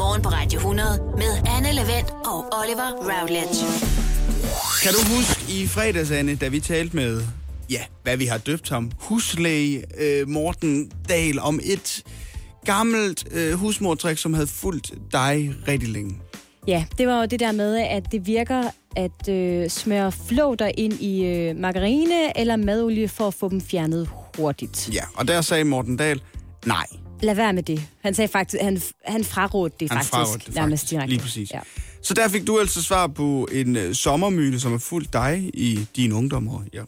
Morgen på Radio 100 med Anne Levent og Oliver Routledge. Kan du huske i fredags, Anne, da vi talte med, ja, hvad vi har døbt ham, huslæge øh, Morten Dahl, om et gammelt øh, husmortræk, som havde fulgt dig rigtig længe. Ja, det var jo det der med, at det virker at øh, smøre flåter ind i øh, margarine eller madolie for at få dem fjernet hurtigt. Ja, og der sagde Morten Dahl, nej. Lad være med det. Han sagde faktisk, han, han frarådte det Han faktisk. frarådte det nærmest faktisk. direkte. Lige præcis. Ja. Så der fik du altså svar på en øh, sommermyte, som har fulgt dig i din ungdom, og ja,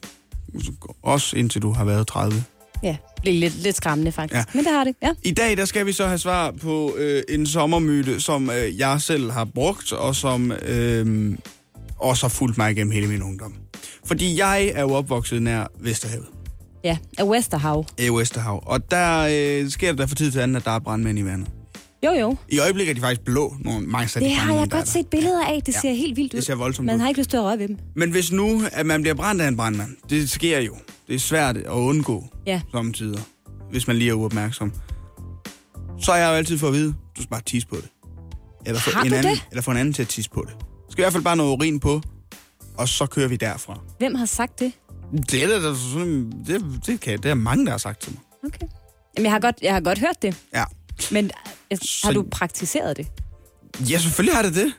også indtil du har været 30. ja, det er lidt, lidt skræmmende faktisk. Ja. Men det har det, ja. I dag der skal vi så have svar på øh, en sommermyte, som øh, jeg selv har brugt, og som øh, også har fulgt mig igennem hele min ungdom. Fordi jeg er jo opvokset nær Vesterhavet, Ja, af Westerhav. i Vesterhav, og der øh, sker det der for tid til anden, at der er brandmænd i vandet. Jo, jo. I øjeblikket er de faktisk blå, nogle mange af de Det har jeg er godt set billeder af. Det Ja. ser helt vildt ud. Det ser voldsomt Man ud. har ikke lyst til at røre ved dem. Men hvis nu, at man bliver brændt af en brandmand, det sker jo. Det er svært at undgå Ja. samtidig, hvis man lige er uopmærksom. Så har jeg jo altid fået at vide, du skal bare tisse på det. Eller få, en anden, det? eller få en anden til at tisse på det. Du skal i hvert fald bare noget urin på, og så kører vi derfra. Hvem har sagt det? Det er, da sådan, det, det, kan, det er mange, der har sagt til mig. Okay. Jamen, jeg har godt, jeg har godt hørt det. Ja. Men øh, Så- har du praktiseret det? Ja, selvfølgelig har det det.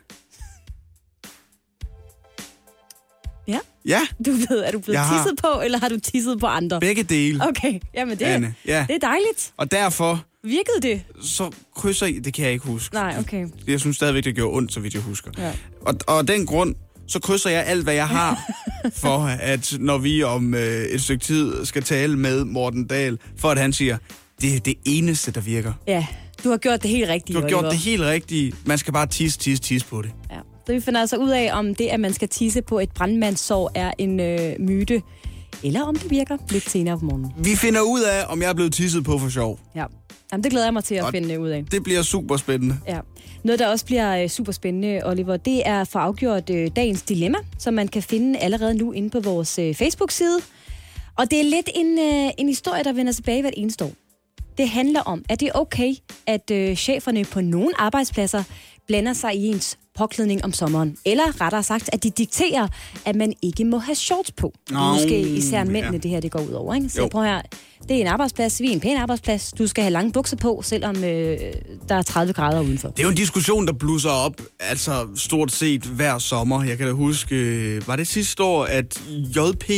Ja. Ja, Du ved, er du blevet Jeg har- tisset på, eller har du tisset på andre? begge dele. Okay, jamen det, Anne, ja. det er dejligt. Og derfor, Virkede det? så krydser I, det kan jeg ikke huske. Nej, okay. Jeg synes stadigvæk, det gjorde ondt, så vidt jeg husker. Ja. Og, og den grund, så krydser jeg alt, hvad jeg har, for at når vi om øh, et stykke tid skal tale med Morten Dahl, for at han siger, det er det eneste, der virker. Ja, du har gjort det helt rigtigt, Du har gjort det helt rigtige. Man skal bare tisse, tisse, tisse på det. Ja. Så vi finder altså ud af, om det, at man skal tisse på et brandmandssår, er en øh, myte, eller om det virker lidt senere på morgenen. Vi finder ud af, om jeg er blevet tisset på for sjov. Ja. Jamen, det glæder jeg mig til at Og- finde ud af. Det bliver super spændende. Ja. Noget, der også bliver øh, super spændende, Oliver, det er for afgjort øh, dagens dilemma, som man kan finde allerede nu inde på vores øh, Facebook-side. Og det er lidt en, øh, en historie, der vender tilbage hvert eneste år. Det handler om, at det er okay, at øh, cheferne på nogle arbejdspladser blander sig i ens påklædning om sommeren. Eller rettere sagt, at de dikterer, at man ikke må have shorts på. Det er Nå, måske især mændene, ja. det her det går ud over. Ikke? Så Jo. prøv her. Det er en arbejdsplads. Vi er en pæn arbejdsplads. Du skal have lange bukser på, selvom øh, der er 30 grader udenfor. Det er jo en diskussion, der blusser op, altså stort set hver sommer. Jeg kan da huske, øh, var det sidste år, at JP,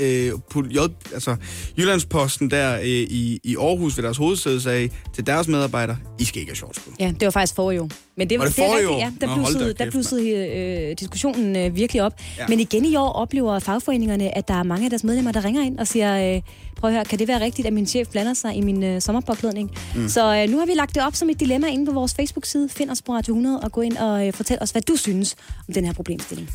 øh, på J, altså Jyllandsposten der øh, i, i Aarhus ved deres hovedsæde sagde til deres medarbejdere, I skal ikke have shorts på. Ja, det var faktisk forrige år. Men det, Var det det er rigtigt, ja. Der blussede, der blussede øh, diskussionen øh, virkelig op. Ja. Men igen i år oplever fagforeningerne, at der er mange af deres medlemmer, der ringer ind og siger, øh, prøv at høre, kan det være rigtigt, at min chef blander sig i min øh, sommerpåklædning? Mm. Så øh, nu har vi lagt det op som et dilemma inde på vores Facebook-side. Find os på Radio 100 og gå ind og øh, fortæl os, hvad du synes om den her problemstilling.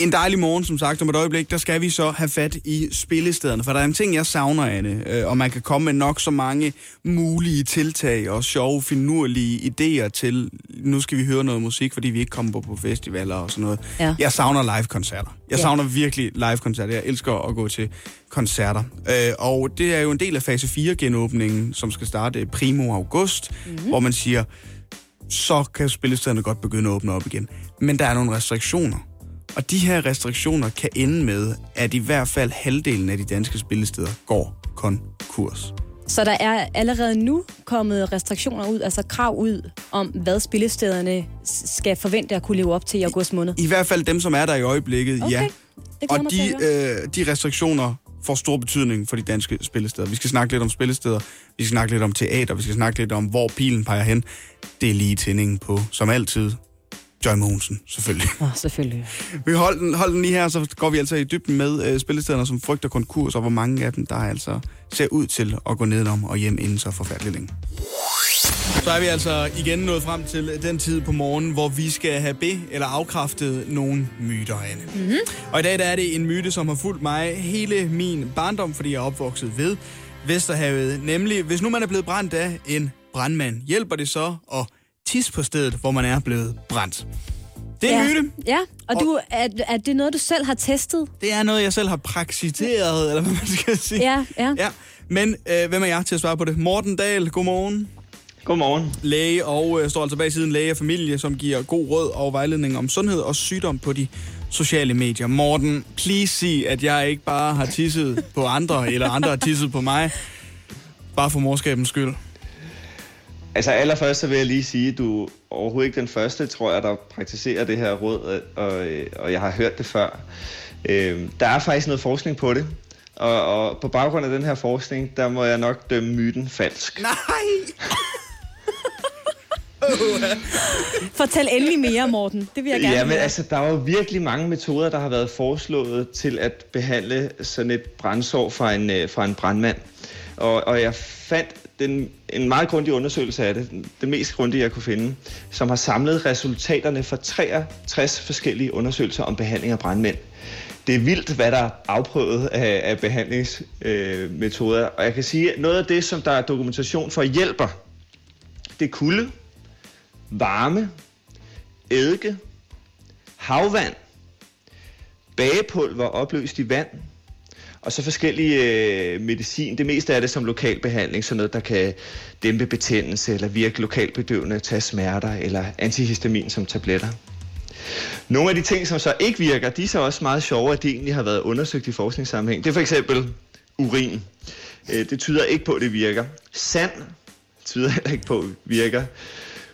En dejlig morgen, som sagt, om et øjeblik, der skal vi så have fat i spillestederne. For der er en ting, jeg savner, Anne, øh, og man kan komme med nok så mange mulige tiltag og sjove, finurlige idéer til, nu skal vi høre noget musik, fordi vi ikke kommer på, på festivaler og sådan noget. Ja. Jeg savner live-koncerter. Jeg Ja. savner virkelig live-koncerter. Jeg elsker at gå til koncerter. Øh, og det er jo en del af fase 4-genåbningen, som skal starte primo august, mm-hmm. hvor man siger, så kan spillestederne godt begynde at åbne op igen. Men der er nogle restriktioner. Og de her restriktioner kan ende med, at i hvert fald halvdelen af de danske spillesteder går konkurs. Så der er allerede nu kommet restriktioner ud, altså krav ud om, hvad spillestederne skal forvente at kunne leve op til i august måned. I hvert fald dem, som er der i øjeblikket, Okay, ja. Og de, øh, de restriktioner får stor betydning for de danske spillesteder. Vi skal snakke lidt om spillesteder, vi skal snakke lidt om teater, vi skal snakke lidt om, hvor pilen peger hen. Det er lige tændingen på, som altid, Joy Mogensen, selvfølgelig. Åh, selvfølgelig. Vi holder den, hold den lige her, så går vi altså i dybden med øh, spillestederne, som frygter konkurs, og hvor mange af dem, der altså ser ud til at gå nedenom og hjem inden så forfærdeligt længe. Så er vi altså igen nået frem til den tid på morgenen, hvor vi skal have be- eller afkræftet nogle myter, Anne. Mm-hmm. Og i dag der er det en myte, som har fulgt mig hele min barndom, fordi jeg er opvokset ved Vesterhavet. Nemlig, hvis nu man er blevet brændt af en brandmand, hjælper det så at tisse på stedet, hvor man er blevet brændt. Det er ja. myte. Ja, og, Og- du, er, er det noget, du selv har testet? Det er noget, jeg selv har praksiteret, eller hvad man skal sige. Ja, ja. ja. Men øh, hvem er jeg til at svare på det? Morten Dahl, godmorgen. Godmorgen. Læge og øh, står altså bag siden læge og familie, som giver god råd og vejledning om sundhed og sygdom på de sociale medier. Morten, please sig, at jeg ikke bare har tisset på andre, eller andre har tisset på mig. Bare for morskabens skyld. Altså allerførst så vil jeg lige sige, at du er overhovedet ikke den første, tror jeg, der praktiserer det her råd, og, og jeg har hørt det før. Øh, der er faktisk noget forskning på det, og, og på baggrund af den her forskning, der må jeg nok dømme myten falsk. Nej! Fortæl endelig mere, Morten. Det vil jeg gerne Ja, men høre. altså, der er jo virkelig mange metoder, der har været foreslået til at behandle sådan et brændsår fra en, øh, fra en brandmand. Og, og jeg fandt den, en meget grundig undersøgelse af det, den mest grundige, jeg kunne finde, som har samlet resultaterne fra 63 forskellige undersøgelser om behandling af brandmænd. Det er vildt, hvad der er afprøvet af, af behandlingsmetoder. Øh, og jeg kan sige, at noget af det, som der er dokumentation for hjælper, det er kulde, varme, eddike, havvand, bagepulver opløst i vand, og så forskellige øh, medicin. Det meste af det som lokalbehandling, sådan noget, der kan dæmpe betændelse, eller virke lokalbedøvende, tage smerter, eller antihistamin som tabletter. Nogle af de ting, som så ikke virker, de er så også meget sjove, at de egentlig har været undersøgt i forskningssammenhæng. Det er for eksempel urin. Øh, det tyder ikke på, at det virker. Sand tyder heller ikke på, at det virker.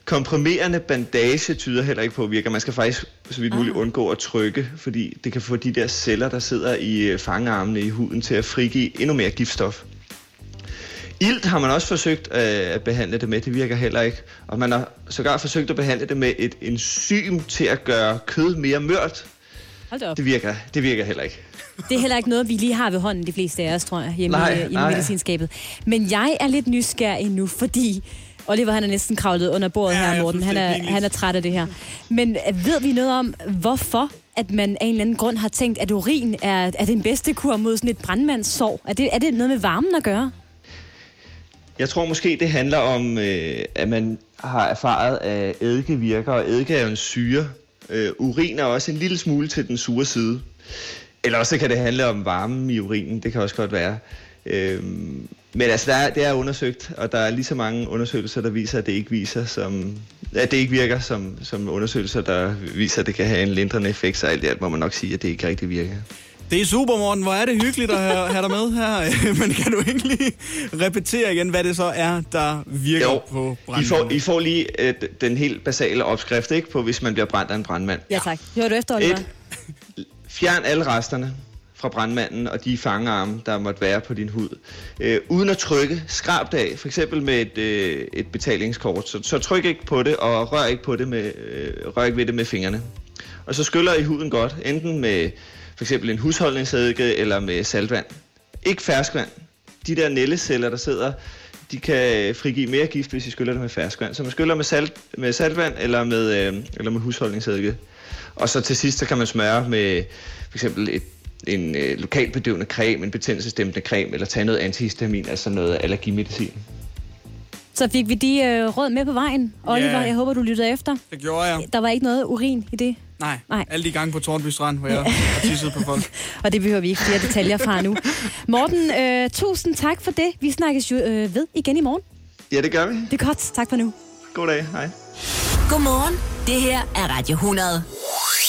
Komprimerende bandage tyder heller ikke på at virke. Man skal faktisk så vidt muligt undgå at trykke, fordi det kan få de der celler, der sidder i øh, fangearmene i huden, til at frigive endnu mere giftstof. Ilt har man også forsøgt øh, at behandle det med, det virker heller ikke. Og man har sågar forsøgt at behandle det med et enzym til at gøre kød mere mørt. Hold op. Det virker, det virker heller ikke. Det er heller ikke noget, vi lige har ved hånden, de fleste af os, tror jeg, hjemme Nej, i, i nej. medicinskabet. Men jeg er lidt nysgerrig nu, fordi Oliver han er næsten kravlet under bordet Ja, her, Morten. synes, Han det er er, han er træt af det her. Men øh, ved vi noget om, hvorfor at man af en eller anden grund har tænkt, at urin er, er den bedste kur mod sådan et brandmandssår? Er det, er det noget med varmen at gøre? Jeg tror måske, det handler om, øh, at man har erfaret, at eddike virker, og eddike er jo en syre. Øh, urin er også en lille smule til den sure side. Eller også kan det handle om varmen i urinen, det kan også godt være. Øh, men altså, der er, det er undersøgt, og der er lige så mange undersøgelser, der viser, at det ikke viser, som, at det ikke virker, som, som undersøgelser, der viser, at det kan have en lindrende effekt. Så alt i alt må man nok sige, at det ikke rigtig virker. Det er super, Morten. Hvor er det hyggeligt at have, have dig med her. Men kan du ikke lige repetere igen, hvad det så er, der virker Jo, på I får, brandmanden? I får lige øh, den helt basale opskrift, ikke, på hvis man bliver brændt af en brandmand. Ja tak. Hører du efter, Oliver? Et, fjern alle resterne fra brandmanden og de fangearme, der måtte være på din hud. Øh, uden at trykke, skrab det af, for eksempel med et, øh, et betalingskort. Så, så tryk ikke på det, og rør ikke, på det med, øh, rør ikke ved det med fingrene. Og så skyller I huden godt, enten med for eksempel en husholdningseddike eller med saltvand. Ikke ferskvand. De der nælleceller, der sidder, de kan frigive mere gift, hvis I skyller det med ferskvand. Så man skyller med, salt, med saltvand eller med, øh, eller med husholdningseddike. Og så til sidst, så kan man smøre med for eksempel et, en øh, lokalbedøvende creme, en betændelsesdæmpende creme, eller tage noget antihistamin, altså noget allergimedicin. Så fik vi de øh, råd med på vejen. Oliver, Ja. jeg håber, du lyttede efter. Det gjorde jeg. Der var ikke noget urin i det. Nej, Nej. alle de gange på Tornby Strand, hvor jeg har tisset på folk. Og det behøver vi ikke flere detaljer fra nu. Morten, øh, tusind tak for det. Vi snakkes jo øh, ved igen i morgen. Ja, det gør vi. Det er godt. Tak for nu. God dag. Hej. Godmorgen. Det her er Radio 100.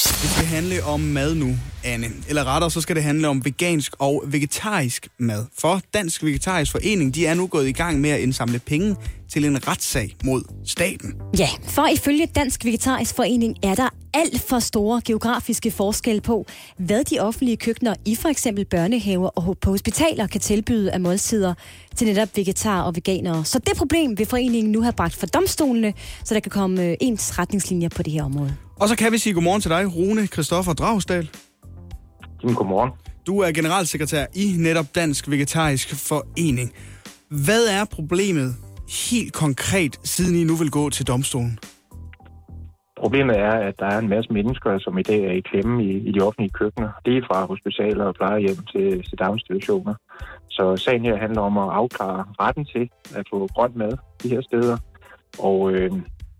Det skal handle om mad nu, Anne. Eller rettere, så skal det handle om vegansk og vegetarisk mad. For Dansk Vegetarisk Forening, de er nu gået i gang med at indsamle penge til en retssag mod staten. Ja, for ifølge Dansk Vegetarisk Forening er der alt for store geografiske forskelle på, hvad de offentlige køkkener i for eksempel børnehaver og på hospitaler kan tilbyde af måltider til netop vegetarer og veganere. Så det problem vil foreningen nu have bragt for domstolene, så der kan komme øh, ens retningslinjer på det her område. Og så kan vi sige godmorgen til dig, Rune Christoffer Dragsdal. Jamen, godmorgen. Du er generalsekretær i netop Dansk Vegetarisk Forening. Hvad er problemet helt konkret, siden I nu vil gå til domstolen? Problemet er, at der er en masse mennesker, som i dag er i klemme i, i de offentlige køkkener. Det er fra hospitaler og plejehjem til, til daginstitutioner. Så sagen her handler om at afklare retten til at få grønt mad de her steder. Og øh,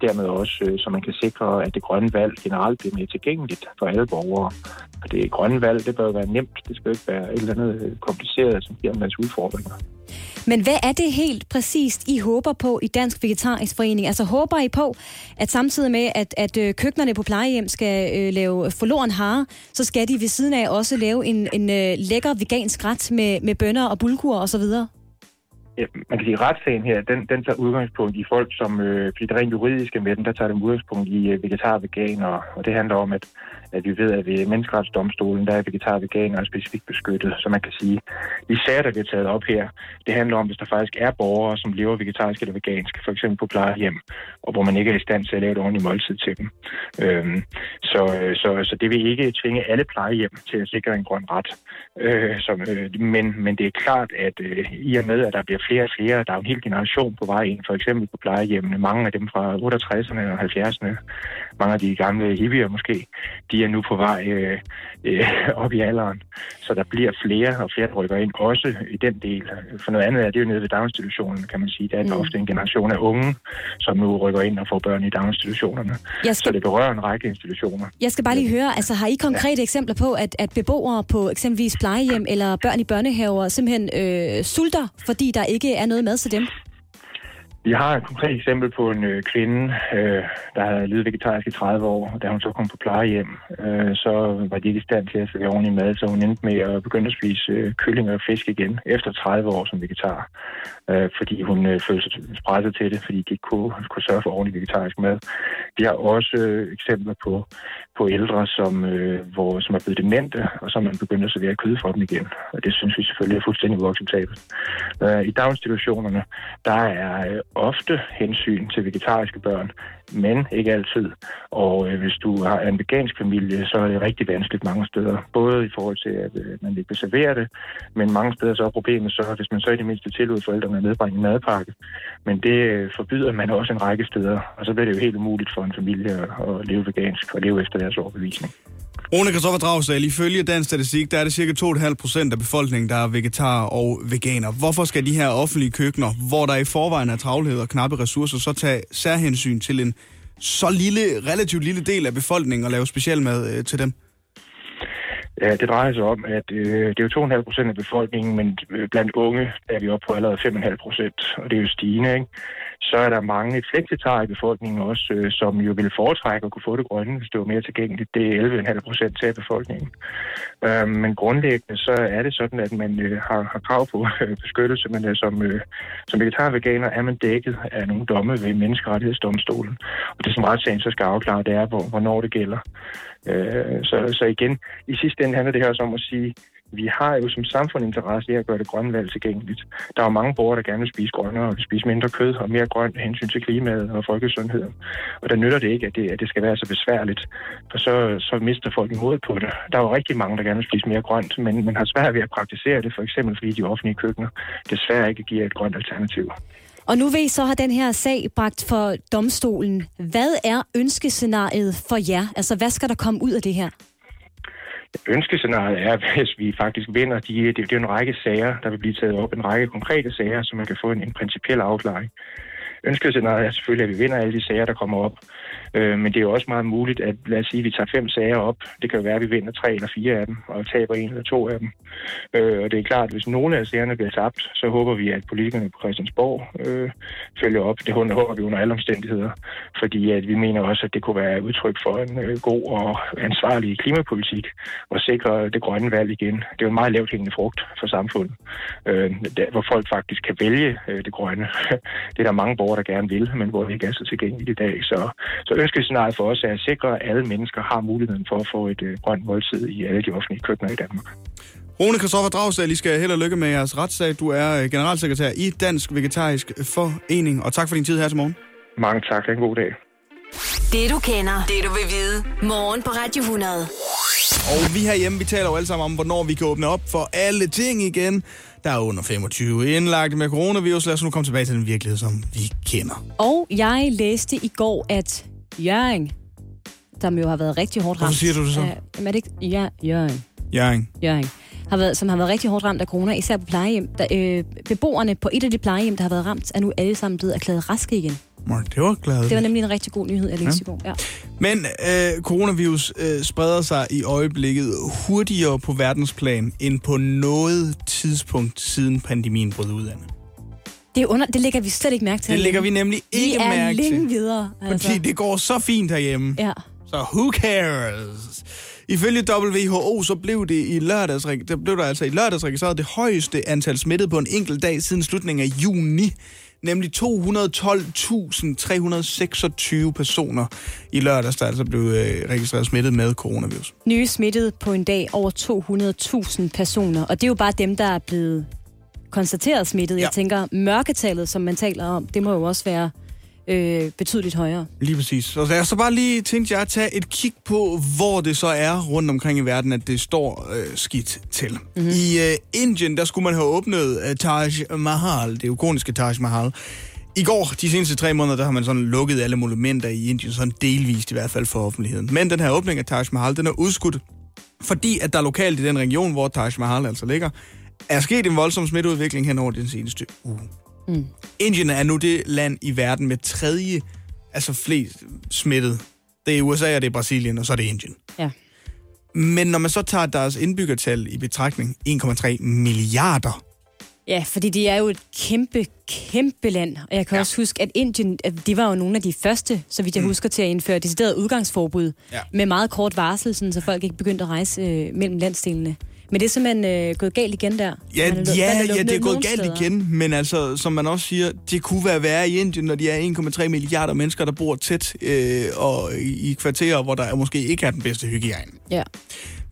dermed også, øh, så man kan sikre, at det grønne valg generelt bliver mere tilgængeligt for alle borgere. Og det grønne valg, det bør være nemt. Det skal ikke være et eller andet øh, kompliceret, som giver en masse udfordringer. Men hvad er det helt præcist, I håber på i Dansk Vegetarisk Forening? Altså håber I på, at samtidig med, at, at øh, køkkenerne på plejehjem skal øh, lave forloren hare, så skal de ved siden af også lave en, en øh, lækker vegansk ret med, med bønner og bulgur osv.? Ja, man kan sige, retssagen her, den, den tager udgangspunkt i folk, som, øh, fordi det rent juridiske med den, der tager den udgangspunkt i øh, vegetar og veganer, og det handler om, at at vi ved, at ved menneskeretsdomstolen, der er vegetar og veganer specifikt beskyttet. Så man kan sige, de sager, der bliver taget op her, det handler om, hvis der faktisk er borgere, som lever vegetarisk eller vegansk, for eksempel på plejehjem, og hvor man ikke er i stand til at lave et ordentligt måltid til dem. Øhm, så, øh, så, så det vil ikke tvinge alle plejehjem til at sikre en grøn ret. Øh, som, øh, men, men det er klart, at øh, i og med, at der bliver flere og flere, der er en hel generation på vej ind, for eksempel på plejehjemmene, mange af dem fra 68'erne og 70'erne, mange af de gamle hippier måske, de er nu på vej øh, øh, op i alderen. Så der bliver flere og flere, der rykker ind, også i den del. For noget andet er det jo nede ved daginstitutionen, kan man sige. Der er mm. ofte en generation af unge, som nu rykker ind og får børn i daginstitutionerne. Skal... Så det berører en række institutioner. Jeg skal bare lige høre, altså har I konkrete ja. eksempler på, at, at beboere på eksempelvis plejehjem eller børn i børnehaver simpelthen øh, sulter, fordi der ikke er noget mad til dem? Vi har et konkret eksempel på en øh, kvinde, øh, der havde levet vegetarisk i 30 år, og da hun så kom på plejehjem, øh, så var de ikke i stand til at servere ordentlig mad, så hun endte med at begynde at spise øh, kylling og fisk igen efter 30 år som vegetar, øh, fordi hun øh, følte sig presset til det, fordi de ikke kunne, kunne sørge for ordentlig vegetarisk mad. Vi har også øh, eksempler på, på ældre, som, øh, hvor, som er blevet demente, og som man begynder at servere kød for dem igen, og det synes vi selvfølgelig er fuldstændig uacceptabelt. Øh, I daginstitutionerne, der er øh, ofte hensyn til vegetariske børn, men ikke altid. Og øh, hvis du har en vegansk familie, så er det rigtig vanskeligt mange steder. Både i forhold til, at øh, man ikke vil servere det, men mange steder så er problemet så, hvis man så i det mindste tilbyder forældrene at medbringe en madpakke. Men det øh, forbyder man også en række steder, og så bliver det jo helt umuligt for en familie at, at leve vegansk og leve efter deres overbevisning. Rune Kristoffer Dragsdal, ifølge dansk statistik, der er det cirka 2,5 procent af befolkningen, der er vegetar og veganer. Hvorfor skal de her offentlige køkkener, hvor der i forvejen er travlhed og knappe ressourcer, så tage særhensyn til en så lille, relativt lille del af befolkningen og lave specialmad øh, til dem? Ja, det drejer sig om, at øh, det er jo 2,5 procent af befolkningen, men øh, blandt unge er vi oppe på allerede 5,5 procent, og det er jo stigende, ikke? Så er der mange fleksitarer i befolkningen også, øh, som jo vil foretrække at kunne få det grønne, hvis det var mere tilgængeligt. Det er 11,5 procent af befolkningen. Øh, men grundlæggende så er det sådan, at man øh, har, har krav på øh, beskyttelse, men øh, som, øh, som vegetarveganer er man dækket af nogle domme ved menneskerettighedsdomstolen. Og det som retssagen så skal afklare, det er, hvor, hvornår det gælder. Øh, så, så igen, i sidste ende handler det her også om at sige, vi har jo som samfund interesse i at gøre det grønne valg tilgængeligt. Der er jo mange borgere, der gerne vil spise grønnere og spise mindre kød og mere grønt hensyn til klimaet og folkesundheden. Og der nytter det ikke, at det, at det skal være så besværligt, for så, så mister folk imod på det. Der er jo rigtig mange, der gerne vil spise mere grønt, men man har svært ved at praktisere det, for eksempel fordi de offentlige køkkener desværre ikke giver et grønt alternativ. Og nu ved I så har den her sag bragt for domstolen. Hvad er ønskescenariet for jer? Altså, hvad skal der komme ud af det her? Ønskescenariet er, hvis vi faktisk vinder, de, det, det er en række sager, der vil blive taget op, en række konkrete sager, så man kan få en, en principiel afklaring. Ønskescenariet er selvfølgelig, at vi vinder alle de sager, der kommer op. Øh, men det er jo også meget muligt, at lad os sige, at vi tager fem sager op. Det kan jo være, at vi vinder tre eller fire af dem, og taber en eller to af dem. Øh, og det er klart, at hvis nogle af sagerne bliver tabt, så håber vi, at politikerne på Christiansborg øh, følger op. Det håber vi under alle omstændigheder, fordi at vi mener også, at det kunne være udtryk for en øh, god og ansvarlig klimapolitik og sikre det grønne valg igen. Det er jo en meget lavt hængende frugt for samfundet, øh, der, hvor folk faktisk kan vælge øh, det grønne. det er der mange borgere, der gerne vil, men hvor det ikke er så tilgængeligt i dag. Så, så ønskescenariet for os er at sikre, at alle mennesker har muligheden for at få et øh, grønt måltid i alle de offentlige køkkener i Danmark. Rune Kristoffer Dragsdal, I skal held og lykke med jeres retssag. Du er øh, generalsekretær i Dansk Vegetarisk Forening, og tak for din tid her til morgen. Mange tak. En god dag. Det du kender, det du vil vide. Morgen på Radio 100. Og vi herhjemme, vi taler jo alle sammen om, hvornår vi kan åbne op for alle ting igen. Der er under 25 indlagt med coronavirus. Lad os nu komme tilbage til den virkelighed, som vi kender. Og jeg læste i går, at Jørgen, som jo har været rigtig hårdt ramt... Hvorfor siger du det så? Af, er det ikke? Ja, Jørgen. Jørgen. Jørgen. Har været, som har været rigtig hårdt ramt af corona, især på plejehjem. Der, øh, beboerne på et af de plejehjem, der har været ramt, er nu alle sammen blevet erklæret raske igen. Det var glad. Det var nemlig en rigtig god nyhed, jeg læste ja. i går. Ja. Men øh, coronavirus øh, spreder sig i øjeblikket hurtigere på verdensplan end på noget tidspunkt siden pandemien brød ud af. Det, er under, det lægger vi slet ikke mærke til. Det lægger vi nemlig ikke vi er mærke til. videre. Altså. Fordi det går så fint herhjemme. Ja. Så who cares? Ifølge WHO, så blev det i lørdags, der blev der altså i lørdags registreret det højeste antal smittede på en enkelt dag siden slutningen af juni. Nemlig 212.326 personer i lørdags, der altså blev øh, registreret smittet med coronavirus. Nye smittede på en dag over 200.000 personer. Og det er jo bare dem, der er blevet konstateret smittet. Ja. Jeg tænker, mørketallet, som man taler om, det må jo også være øh, betydeligt højere. Lige præcis. Så jeg så bare lige tænkte jeg at tage et kig på, hvor det så er rundt omkring i verden, at det står øh, skidt til. Mm-hmm. I øh, Indien, der skulle man have åbnet øh, Taj Mahal, det ikoniske Taj Mahal. I går, de seneste tre måneder, der har man sådan lukket alle monumenter i Indien, sådan delvist i hvert fald for offentligheden. Men den her åbning af Taj Mahal, den er udskudt, fordi at der lokalt i den region, hvor Taj Mahal altså ligger, er sket en voldsom smitteudvikling hen over den seneste uge. Mm. Indien er nu det land i verden med tredje, altså flest smittet. Det er USA, og det er Brasilien, og så er det Indien. Ja. Men når man så tager deres indbyggertal i betragtning, 1,3 milliarder, Ja, fordi det er jo et kæmpe, kæmpe land. Og jeg kan ja. Også huske, at Indien, det var jo nogle af de første, så vidt jeg mm. husker, til at indføre decideret udgangsforbud. Ja. Med meget kort varsel, sådan, så folk ikke begyndte at rejse øh, mellem landsdelene. Men det er simpelthen øh, gået galt igen der. Ja, Man er ja, man er ja, det er gået galt steder. igen, men altså, som man også siger, det kunne være værre i Indien, når de er 1,3 milliarder mennesker, der bor tæt øh, og i, i kvarterer, hvor der måske ikke er den bedste hygiejne. Ja.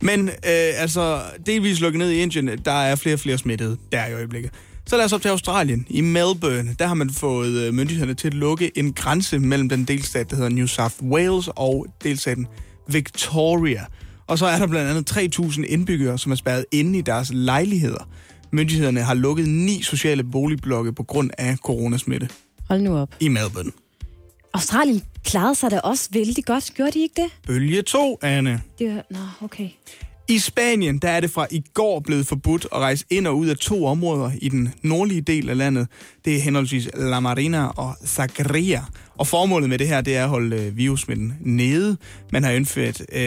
Men øh, altså, delvis lukket ned i Indien, der er flere og flere smittede der i øjeblikket. Så lad os op til Australien. I Melbourne, der har man fået øh, myndighederne til at lukke en grænse mellem den delstat, der hedder New South Wales, og delstaten Victoria. Og så er der blandt andet 3.000 indbyggere, som er spærret inde i deres lejligheder. Myndighederne har lukket ni sociale boligblokke på grund af coronasmitte Hold nu op. i Melbourne. Australien klarede sig da også vældig godt. Gjorde de ikke det? Bølge 2, Anne. det. Nå, okay. I Spanien, der er det fra i går blevet forbudt at rejse ind og ud af to områder i den nordlige del af landet. Det er henholdsvis La Marina og Sagria. Og formålet med det her, det er at holde øh, virussmitten nede. Man har indført, øh,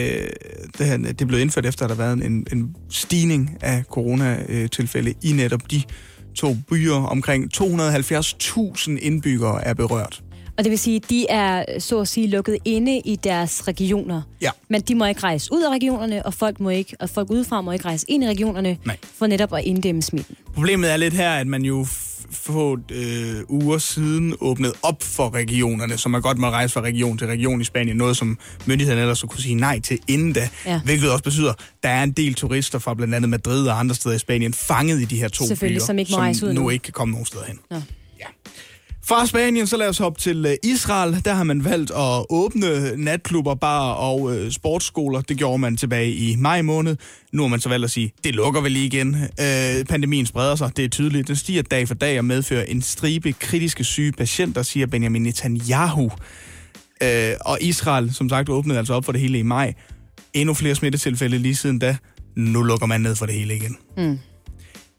det, her, det er blevet indført efter, at der har været en, en stigning af coronatilfælde i netop de to byer. Omkring 270.000 indbyggere er berørt. Og det vil sige, at de er så at sige lukket inde i deres regioner. Ja. Men de må ikke rejse ud af regionerne, og folk, må ikke, og folk udefra må ikke rejse ind i regionerne, Nej. for netop at inddæmme smitten. Problemet er lidt her, at man jo få øh, uger siden åbnet op for regionerne, så man godt må rejse fra region til region i Spanien. Noget, som myndighederne ellers kunne sige nej til inden da. Ja. Hvilket også betyder, at der er en del turister fra blandt andet Madrid og andre steder i Spanien fanget i de her to byer, som ikke må ud nu nu. ikke kan komme nogen steder hen. Nå. Ja. Fra Spanien, så lad os hoppe til øh, Israel. Der har man valgt at åbne natklubber, bar og øh, sportsskoler. Det gjorde man tilbage i maj måned. Nu har man så valgt at sige, det lukker vel lige igen. Øh, pandemien spreder sig, det er tydeligt. Den stiger dag for dag og medfører en stribe kritiske syge patienter, siger Benjamin Netanyahu. Øh, og Israel, som sagt, åbnede altså op for det hele i maj. Endnu flere smittetilfælde lige siden da. Nu lukker man ned for det hele igen. Mm.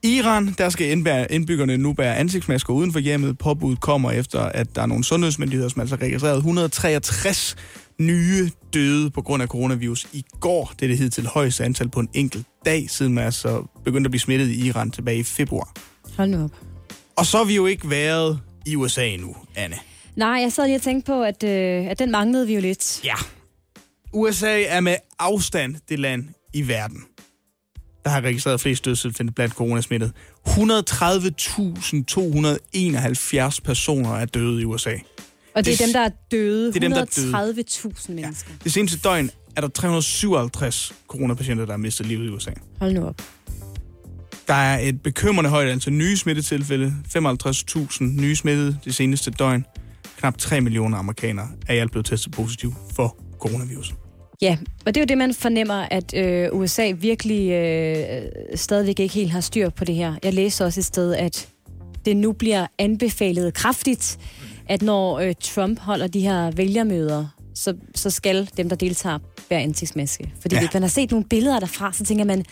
Iran, der skal indbyggerne nu bære ansigtsmasker uden for hjemmet. Påbuddet kommer efter, at der er nogle sundhedsmyndigheder, som altså har registreret 163 nye døde på grund af coronavirus i går. Det er det hidtil højeste antal på en enkelt dag, siden man altså begyndte at blive smittet i Iran tilbage i februar. Hold nu op. Og så har vi jo ikke været i USA endnu, Anne. Nej, jeg sad lige og tænkte på, at, øh, at den manglede vi jo lidt. Ja. USA er med afstand det land i verden, der har registreret flest dødsfald blandt coronasmittet. 130.271 personer er døde i USA. Og det er Det- dem, der er døde. det er dem, der er døde. 130.000 mennesker. Det seneste døgn er der 357 coronapatienter, der har mistet livet i USA. Hold nu op. Der er et bekymrende højt antal nye smittetilfælde. 55.000 nye smittede det seneste døgn. Knap 3 millioner amerikanere er i alt blevet testet positiv for coronavirus. Ja, og det er jo det, man fornemmer, at øh, USA virkelig øh, stadigvæk ikke helt har styr på det her. Jeg læste også et sted, at det nu bliver anbefalet kraftigt, at når øh, Trump holder de her vælgermøder, så, så skal dem, der deltager, bære ansigtsmaske. Fordi Ja. hvis man har set nogle billeder derfra, så tænker man,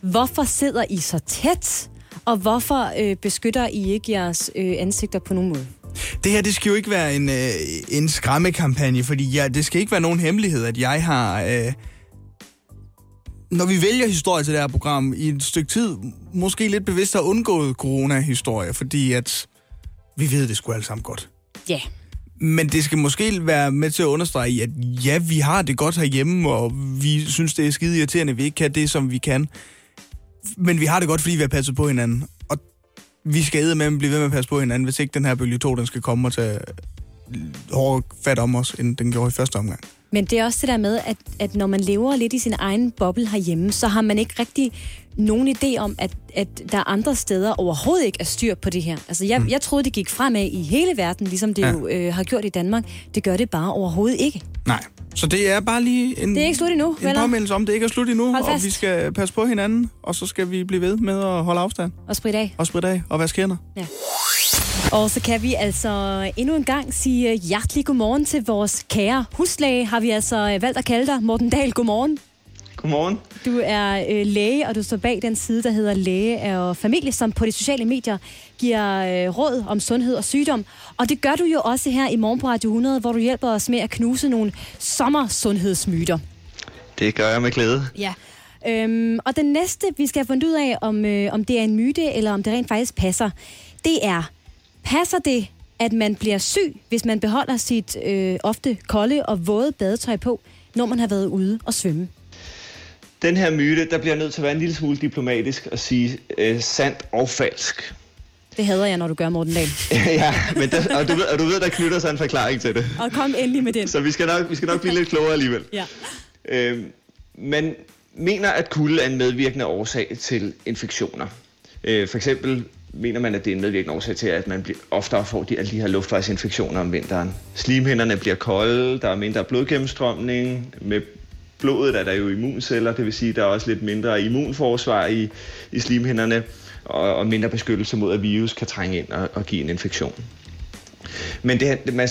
hvorfor sidder I så tæt? Og hvorfor øh, beskytter I ikke jeres øh, ansigter på nogen måde? Det her, det skal jo ikke være en, øh, en skræmmekampagne, fordi ja, det skal ikke være nogen hemmelighed, at jeg har... Øh, når vi vælger historie til det her program, i et stykke tid, måske lidt bevidst har undgået corona-historie, fordi at vi ved det sgu alle sammen godt. Ja. Men det skal måske være med til at understrege, at ja, vi har det godt herhjemme, og vi synes, det er skide irriterende, at vi ikke kan det, som vi kan. Men vi har det godt, fordi vi har passet på hinanden. Vi skal med at blive ved med at passe på hinanden, hvis ikke den her bølge 2, den skal komme og tage hårdere fat om os, end den gjorde i første omgang. Men det er også det der med, at, at når man lever lidt i sin egen boble herhjemme, så har man ikke rigtig nogen idé om, at, at der er andre steder overhovedet ikke er styr på det her. Altså, jeg, mm. jeg troede, det gik fremad i hele verden, ligesom det ja. jo øh, har gjort i Danmark. Det gør det bare overhovedet ikke. Nej. Så det er bare lige en, det er ikke slut endnu, en påmindelse om, det ikke er slut endnu, og vi skal passe på hinanden, og så skal vi blive ved med at holde afstand. Og spritte af. Og spritte af og vaske hænder. Ja. Og så kan vi altså endnu en gang sige hjertelig godmorgen til vores kære huslæge, har vi altså valgt at kalde dig. Morten Dahl, godmorgen. Godmorgen. Du er øh, læge, og du står bag den side, der hedder Læge og Familie, som på de sociale medier giver øh, råd om sundhed og sygdom. Og det gør du jo også her i Morgen på Radio 100, hvor du hjælper os med at knuse nogle sommersundhedsmyter. Det gør jeg med glæde. Ja. Øhm, og den næste, vi skal have fundet ud af, om, øh, om det er en myte, eller om det rent faktisk passer, det er, passer det, at man bliver syg, hvis man beholder sit øh, ofte kolde og våde badetøj på, når man har været ude og svømme? Den her myte, der bliver nødt til at være en lille smule diplomatisk og sige øh, sandt og falsk. Det hader jeg, når du gør, Morten Dahl. ja, men der, og, du ved, og du ved, der knytter sig en forklaring til det. Og kom endelig med den. Så vi skal nok, vi skal nok blive lidt klogere alligevel. Ja. Øh, man mener, at kulde er en medvirkende årsag til infektioner. Øh, for eksempel mener man, at det er en medvirkende årsag til, at man bliver, oftere får de, alle de her luftvejsinfektioner om vinteren. Slimhinderne bliver kolde, der er mindre blodgennemstrømning. Med blodet er der jo immunceller, det vil sige, at der er også lidt mindre immunforsvar i, i slimhinderne, og, og mindre beskyttelse mod, at virus kan trænge ind og, og give en infektion. Men det, man,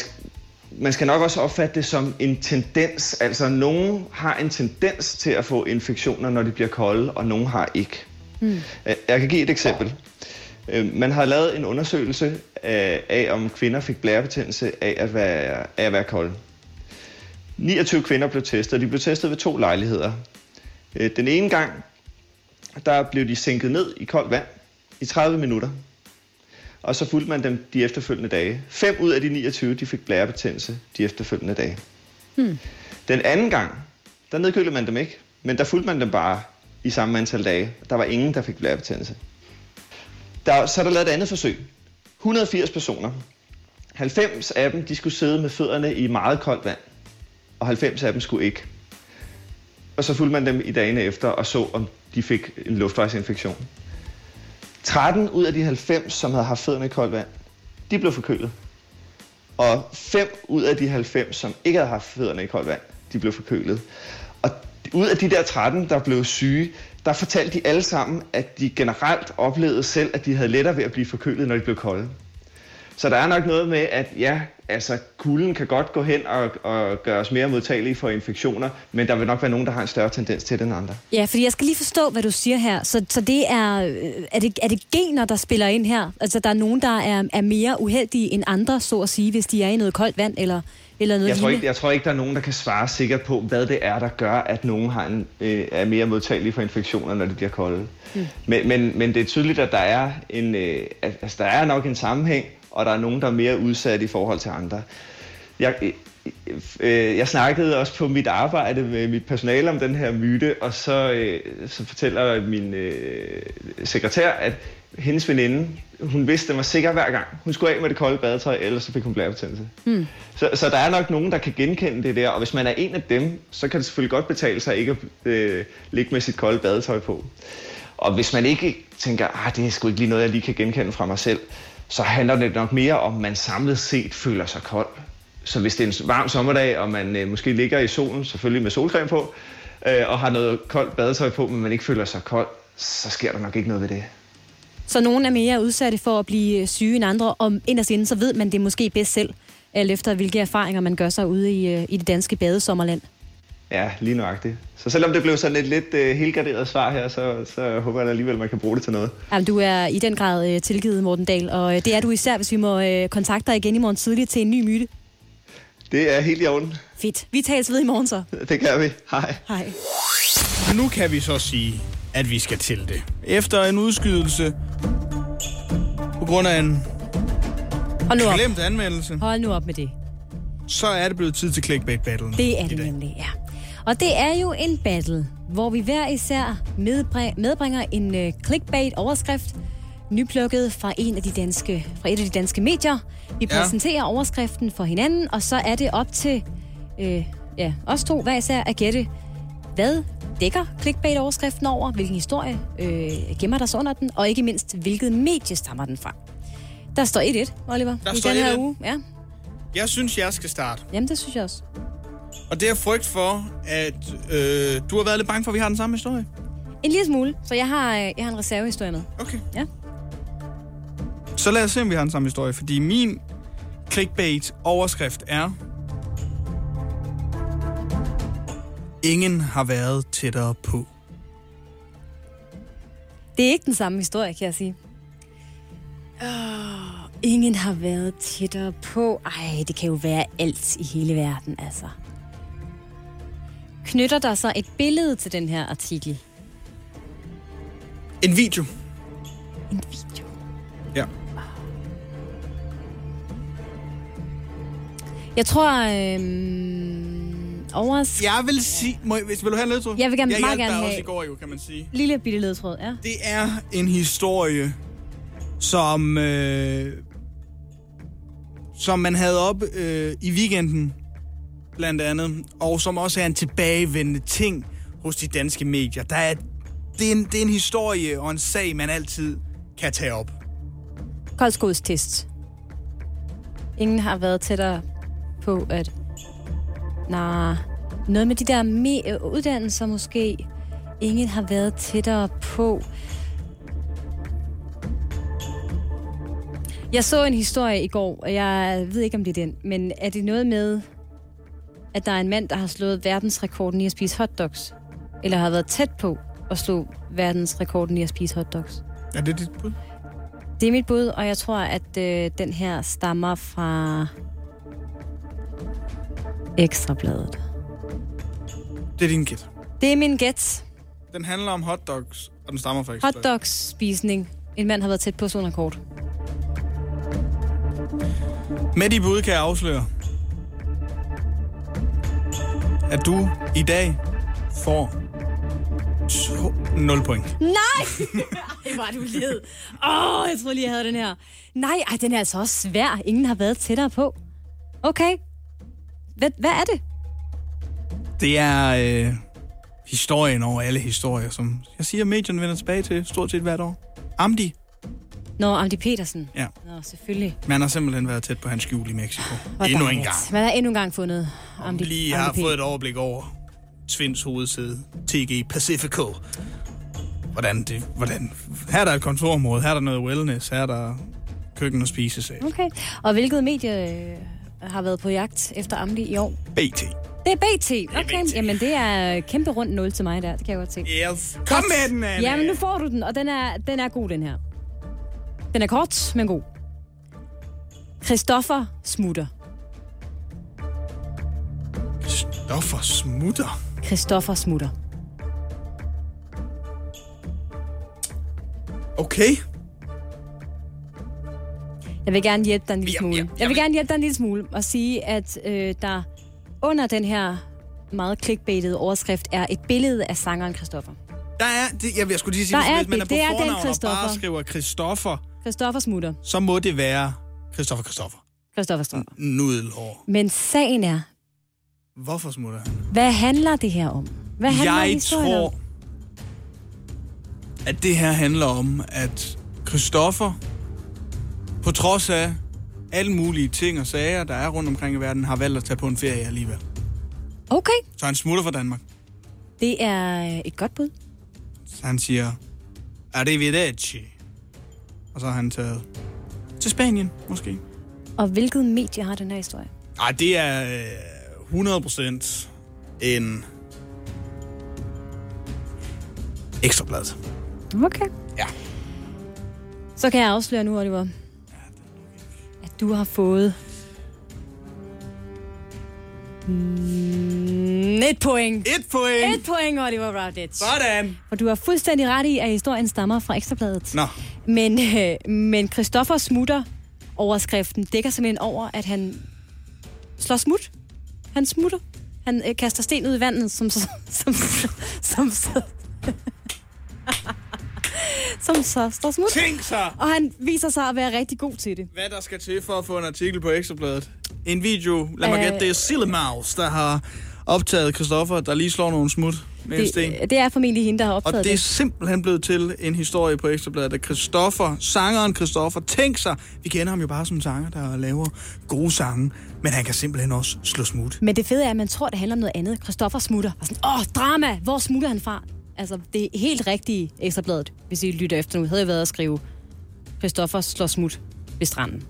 man skal nok også opfatte det som en tendens. Altså, nogen har en tendens til at få infektioner, når de bliver kolde, og nogen har ikke. Mm. Jeg kan give et eksempel. Man har lavet en undersøgelse af, af om kvinder fik blærebetændelse af at være, af at være kolde. 29 kvinder blev testet, de blev testet ved to lejligheder. Den ene gang, der blev de sænket ned i koldt vand i 30 minutter. Og så fulgte man dem de efterfølgende dage. 5 ud af de 29, de fik blærebetændelse de efterfølgende dage. Hmm. Den anden gang, der nedkølede man dem ikke, men der fulgte man dem bare i samme antal dage. Der var ingen, der fik blærebetændelse. Der, så er der lavet et andet forsøg. 180 personer. 90 af dem, de skulle sidde med fødderne i meget koldt vand. Og 90 af dem skulle ikke. Og så fulgte man dem i dagene efter og så, om de fik en luftvejsinfektion. 13 ud af de 90, som havde haft fødderne i koldt vand, de blev forkølet. Og 5 ud af de 90, som ikke havde haft fødderne i koldt vand, de blev forkølet. Og ud af de der 13, der blev syge, der fortalte de alle sammen, at de generelt oplevede selv, at de havde lettere ved at blive forkølet, når de blev kolde. Så der er nok noget med, at ja, altså kulden kan godt gå hen og, og gøre os mere modtagelige for infektioner, men der vil nok være nogen, der har en større tendens til det end andre. Ja, fordi jeg skal lige forstå, hvad du siger her. Så, så det er, er, det, er det gener, der spiller ind her? Altså, der er nogen, der er, er mere uheldige end andre, så at sige, hvis de er i noget koldt vand eller, eller noget jeg tror, ikke, jeg tror ikke, der er nogen, der kan svare sikkert på, hvad det er, der gør, at nogen har en, øh, er mere modtagelige for infektioner, når de bliver kolde. Mm. Men, men, men det er tydeligt, at der er, en, øh, altså, der er nok en sammenhæng, og der er nogen, der er mere udsatte i forhold til andre. Jeg, øh, jeg snakkede også på mit arbejde med mit personale om den her myte, og så, øh, så fortæller min øh, sekretær, at hendes veninde, hun vidste, den var sikker hver gang. Hun skulle af med det kolde badetøj, ellers så fik hun blærebetændelse. Mm. Så, så der er nok nogen, der kan genkende det der, og hvis man er en af dem, så kan det selvfølgelig godt betale sig ikke at øh, ligge med sit kolde badetøj på. Og hvis man ikke tænker, ah, det er sgu ikke lige noget, jeg lige kan genkende fra mig selv, så handler det nok mere om, at man samlet set føler sig kold. Så hvis det er en varm sommerdag, og man øh, måske ligger i solen, selvfølgelig med solcreme på, øh, og har noget koldt badetøj på, men man ikke føler sig kold, så sker der nok ikke noget ved det. Så nogen er mere udsatte for at blive øh, syge end andre, og inderst inden, så ved man det måske bedst selv, alt efter hvilke erfaringer man gør sig ude i, øh, i det danske badesommerland. Ja, lige nøjagtigt. Så selvom det blev sådan et lidt uh, helgarderet svar her, så, så håber jeg alligevel, man kan bruge det til noget. Jamen, du er i den grad uh, tilgivet, Morten Dahl, og uh, det er du især, hvis vi må uh, kontakte dig igen i morgen tidligt til en ny myte. Det er helt i orden. Fedt. Vi tales ved i morgen så. Det kan vi. Hej. Hej. Nu kan vi så sige, at vi skal til det. Efter en udskydelse på grund af en Hold nu op. Glemt anmeldelse. Hold nu op med det. Så er det blevet tid til clickbait battle. Det er det nemlig, ja. Og det er jo en battle, hvor vi hver især medbring- medbringer en uh, clickbait-overskrift, nyplukket fra, en af de danske, fra et af de danske medier. Vi Ja. præsenterer overskriften for hinanden, og så er det op til øh, ja, os to hver især at gætte, hvad dækker clickbait-overskriften over, hvilken historie øh, gemmer der sig under den, og ikke mindst, hvilket medie stammer den fra. Der står 1-1, Oliver, Der i den her 1-1. uge. Ja, Jeg synes, jeg skal starte. jamen det synes jeg også. Og det er frygt for, at øh, du har været lidt bange for, at vi har den samme historie. En lille smule, så jeg har, øh, jeg har en reservehistorie med. Okay. Ja. Så lad os se, om vi har den samme historie. Fordi min clickbait-overskrift er... Ingen har været tættere på. Det er ikke den samme historie, kan jeg sige. Oh, ingen har været tættere på. Ej, det kan jo være alt i hele verden, altså. Knytter der så et billede til den her artikel? En video. En video? Ja. Jeg tror, øhm, overs... Jeg vil sige... Må, jeg- vil du have en ledtråd? Jeg vil gerne- jeg meget gerne have- også i går jo, kan man sige. Lille bitte ledtråd, ja. Det er en historie, som, øh, som man havde op øh, i weekenden, blandt andet, og som også er en tilbagevendende ting hos de danske medier. Der er, det, er en, det er en historie og en sag, man altid kan tage op. Koldskudstest. Ingen har været tættere på at... Nej, noget med de der me- uddannelser måske. Ingen har været tættere på. Jeg så en historie i går, og jeg ved ikke, om det er den, men er det noget med, at der er en mand, der har slået verdensrekorden i at spise hotdogs? Eller har været tæt på at slå verdensrekorden i at spise hotdogs? Er det dit bud? Det er mit bud, og jeg tror, at øh, den her stammer fra Ekstrabladet. Det er din gæt. Det er min gæt. Den handler om hotdogs, og den stammer fra Ekstra Bladet. Hotdogs-spisning. En mand har været tæt på sådan en rekord. Med de bud kan jeg afsløre, at du i dag får to, 0 point. Nej! Ej, var du led. Åh, oh, jeg troede lige, jeg havde den her. Nej, ej, den er altså også svær. Ingen har været tættere på. Okay. Hvad, hvad er det? Det er øh, historien over alle historier, som jeg siger, medierne vender tilbage til stort set hvert år. Amdi, Nå, Amdi Petersen. ja. Nå, selvfølgelig. Man har simpelthen været tæt på hans skjul i Mexico. Hvor Endnu en gang. Man har endnu en gang fundet Amdi, Lige Amdi har P. fået et overblik over Tvinds hovedsæde, TG Pacifico. Hvordan det, hvordan, her er der et kontorområde, her er der noget wellness, her er der køkken og spisesal. Okay. Og hvilket medie øh, har været på jagt efter Amdi i år? BT. Det er BT. Okay, BT. jamen det er kæmpe rundt 0 til mig der. Det kan jeg godt se. Yes. Kom med den, Anna. Jamen nu får du den, og den er, den er god, den her. Den er kort, men god. Christoffer smutter. Stoffer smutter. Christoffer smutter. Okay. Jeg vil gerne hjælpe dig en lille smule. ja, Jeg jeg vil gerne hjælpe dig en lille smule og sige, at øh, der under den her meget clickbaitede overskrift er et billede af sangeren Christoffer. Der er, det, jeg, jeg skulle lige sige, Der hvis, er hvis man er det. på Det er den fornavn og bare Christoffer. skriver Christoffer, Christoffer smutter. så må det være Christoffer Christoffer. Christoffer Strømper. Nudelhår. Men sagen er, Hvorfor smutter han? hvad handler det her om? Hvad handler Jeg tror, om? at det her handler om, at Christoffer, på trods af alle mulige ting og sager, der er rundt omkring i verden, har valgt at tage på en ferie alligevel. Okay, Så han smutter fra Danmark. det er et godt bud. Så han siger, arrivederci. Og så har han taget til Spanien, måske. Og hvilket medie har den her historie? Nej, det er øh, 100% en ekstrablad. Okay. Ja. Så kan jeg afsløre nu, Oliver, at du har fået mm, et point. Et point! Et point, Oliver Routledge. Sådan! Og du har fuldstændig ret i, at historien stammer fra Ekstrabladet. Nå, Men, øh, men Christoffer smutter overskriften dækker simpelthen over, at han slår smut. Han smutter. Han øh, kaster sten ud i vandet, som så... Som, som, som, som så står smut. Tænk sig, Og han viser sig at være rigtig god til det. hvad der skal til for at få en artikel på Ekstrabladet. En video, lad mig Øh. gætte, det er Sillemaus, der har optaget Christoffer, der lige slår nogle smut med en sten. Det, det er formentlig hende, der har Og optaget det er det. simpelthen blevet til en historie på Ekstrabladet, at Christoffer, sangeren Christoffer, tænk sig, vi kender ham jo bare som en sanger, der laver gode sange, men han kan simpelthen også slå smut. Men det fede er, at man tror, det handler om noget andet. Christoffer smutter. Og sådan, åh, drama! Hvor smutter han fra? Altså, det er helt rigtige ekstrabladet, hvis I lytter efter nu. Havde jeg været at skrive, Christoffer slår smut ved stranden.